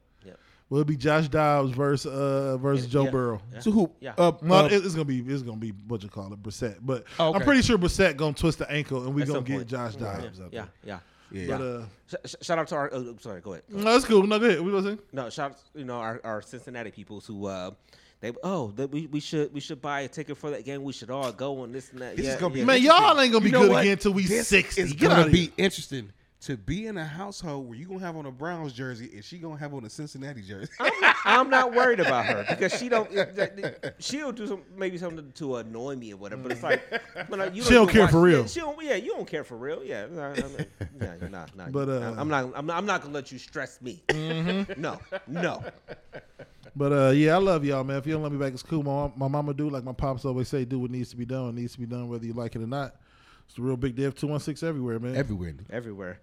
Will it be Josh Dobbs versus uh versus Joe Yeah. Burrow? Yeah. So who? Yeah. Uh, Well, uh, it- it's gonna be it's gonna be what you call it, Brissett. But Oh, okay. I'm pretty sure Brissett gonna twist the ankle and we At gonna get point. Josh Yeah, Dobbs up yeah, there. yeah. yeah. But uh, Sh- sh- shout out to our. Oh, sorry, go ahead. no, that's cool. No, go ahead. What was it? No, shout out, you know our, our Cincinnati peoples who uh they oh that we, we should we should buy a ticket for that game. We should all go and this and that. This yeah, is gonna be yeah. Man, y'all ain't gonna be You know good what? again until we This 60. It's Get gonna outta be here. interesting to be in a household where you gonna have on a Browns jersey and she gonna have on a Cincinnati jersey. I'm not worried about her because she don't. She'll do some maybe something to annoy me or whatever. But it's like, when I, you She don't even care for real. Yeah, she don't. Yeah, you don't care for real. Yeah, nah, nah, nah. But, uh, Mm-hmm. I'm not. I'm not. I'm not gonna let you stress me. No, no. But uh, yeah, I love y'all, man. If you don't let me back, it's cool. My, my mama do, like my pops always say, do what needs to be done. What needs to be done, whether you like it or not. It's a real big dev 216 everywhere, man. Everywhere. Everywhere.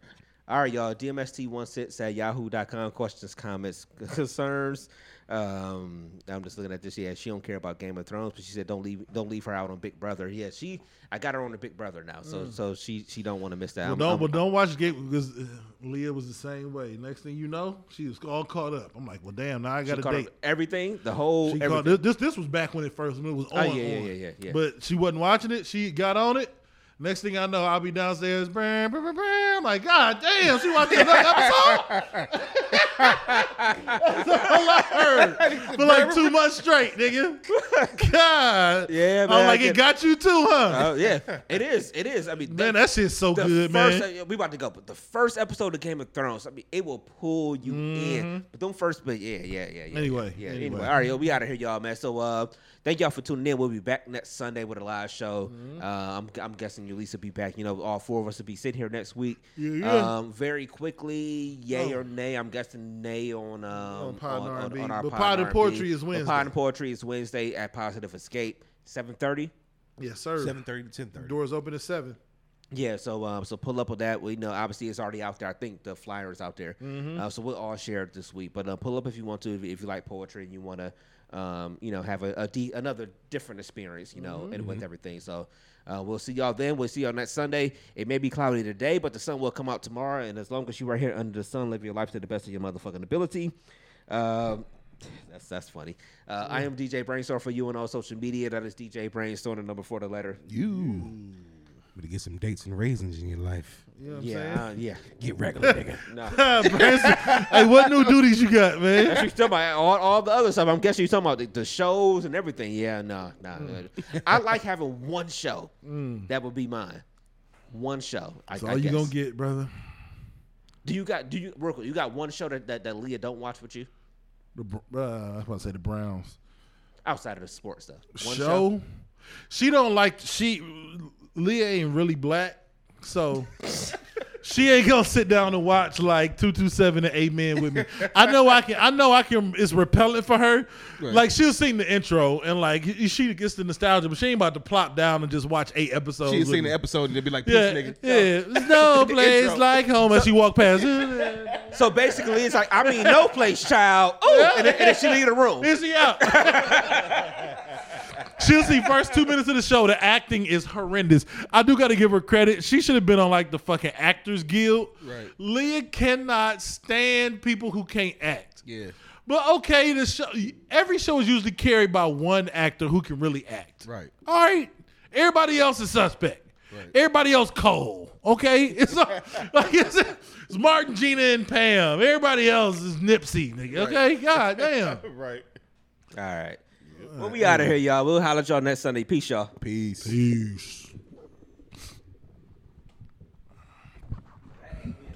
All right, y'all. DMST16 at yahoo.com. Questions, comments, concerns. Um, I'm just looking at this. Yeah, she don't care about Game of Thrones, but she said don't leave don't leave her out on Big Brother. Yeah, she I got her on the Big Brother now, so so she she don't want to miss that. Well, I'm- don't, I'm- but don't watch Game because uh, Leah was the same way. Next thing you know, she was all caught up. I'm like, well, damn, now I got a caught up date. everything, the whole She everything. caught, this, this this was back when it first when it was on. Oh, yeah, yeah, on. yeah, yeah, yeah. But she wasn't watching it. She got on it. Next thing I know, I'll be downstairs. Bam, bam, bam. I'm like, God damn, she watched another episode. That's all I heard for like two months straight, nigga. God, Yeah, man, I'm like, it got you too, huh? Oh yeah, it is. It is. I mean, man, that- that shit's so good, first, man. uh, we about to go, but the first episode of Game of Thrones, I mean, it will pull you in. But don't first, but yeah, yeah, yeah, yeah. Mm-hmm. Anyway, yeah. yeah. anyway. Anyway, all right, yo, we out of here, y'all, man. So, uh, thank y'all for tuning in. We'll be back next Sunday with a live show. Mm-hmm. Uh, I'm, I'm guessing Ulisa will be back. You know, all four of us will be sitting here next week. Yeah, yeah. Um, very quickly, yay Oh. or nay. I'm guessing nay on um On Pod and R&B. our But Pod Pod and Poetry is But Wednesday. Pod and Poetry is Wednesday at Positive Escape, 7:30. Yes, sir. Seven thirty to ten thirty. Doors open at seven. Yeah, so um, so pull up on that. We know obviously it's already out there. I think the flyer is out there. Mm-hmm. Uh, so we'll all share it this week. But uh, pull up if you want to, if, if you like poetry and you want to, um, you know, have a, a de- another different experience, you know, and Mm-hmm. with everything. So uh, we'll see y'all then. We'll see y'all next Sunday. It may be cloudy today, but the sun will come out tomorrow. And as long as you are right here under the sun, live your life to the best of your motherfucking ability. Um, that's that's funny. Uh, I am DJ Brainstorm for you on all social media. That is DJ Brainstorm, the number four, the letter. You better get some dates and raisins in your life. You know what I'm Yeah, uh, yeah. Get regular, nigga. No. Branson, hey, what new duties you got, man? That's what you're talking about. All, all the other stuff. I'm guessing you're talking about the, the shows and everything. Yeah, no, no. I like having one show. That would be mine. One show. I, That's I all you guess. gonna get, brother. Do you got? Do you? Real quick, you got one show that, that, that Leah don't watch with you The, uh, I was about to say the Browns outside of the sports stuff? One show. She don't like she. Leah ain't really black, so she ain't gonna sit down and watch like two two seven and Amen with me. I know I can. I know I can. It's repellent for her. Like she'll sing the intro and like she gets the nostalgia, but she ain't about to plop down and just watch eight episodes. She with seen me. the episode and they'd be like, Yeah, nigga." yeah. No place like home as she walk past. So basically, it's like I mean, no place, child. Oh, and, then, and then she leave the room. Is she out? She'll see first two minutes of the show. The acting is horrendous. I do got to give her credit. She should have been on like the fucking Actors Guild. Right. Leah cannot stand people who can't act. Yeah. But okay, the show. Every show is usually carried by one actor who can really act. Right. All right. Everybody else is suspect. Right. Everybody else cold. Okay. It's like it's, it's Martin, Gina, and Pam. Everybody else is Nipsey. Nigga. Okay. God damn. Right. All right. Well, we out of here, y'all. We'll holler at y'all next Sunday. Peace, y'all. Peace. Peace.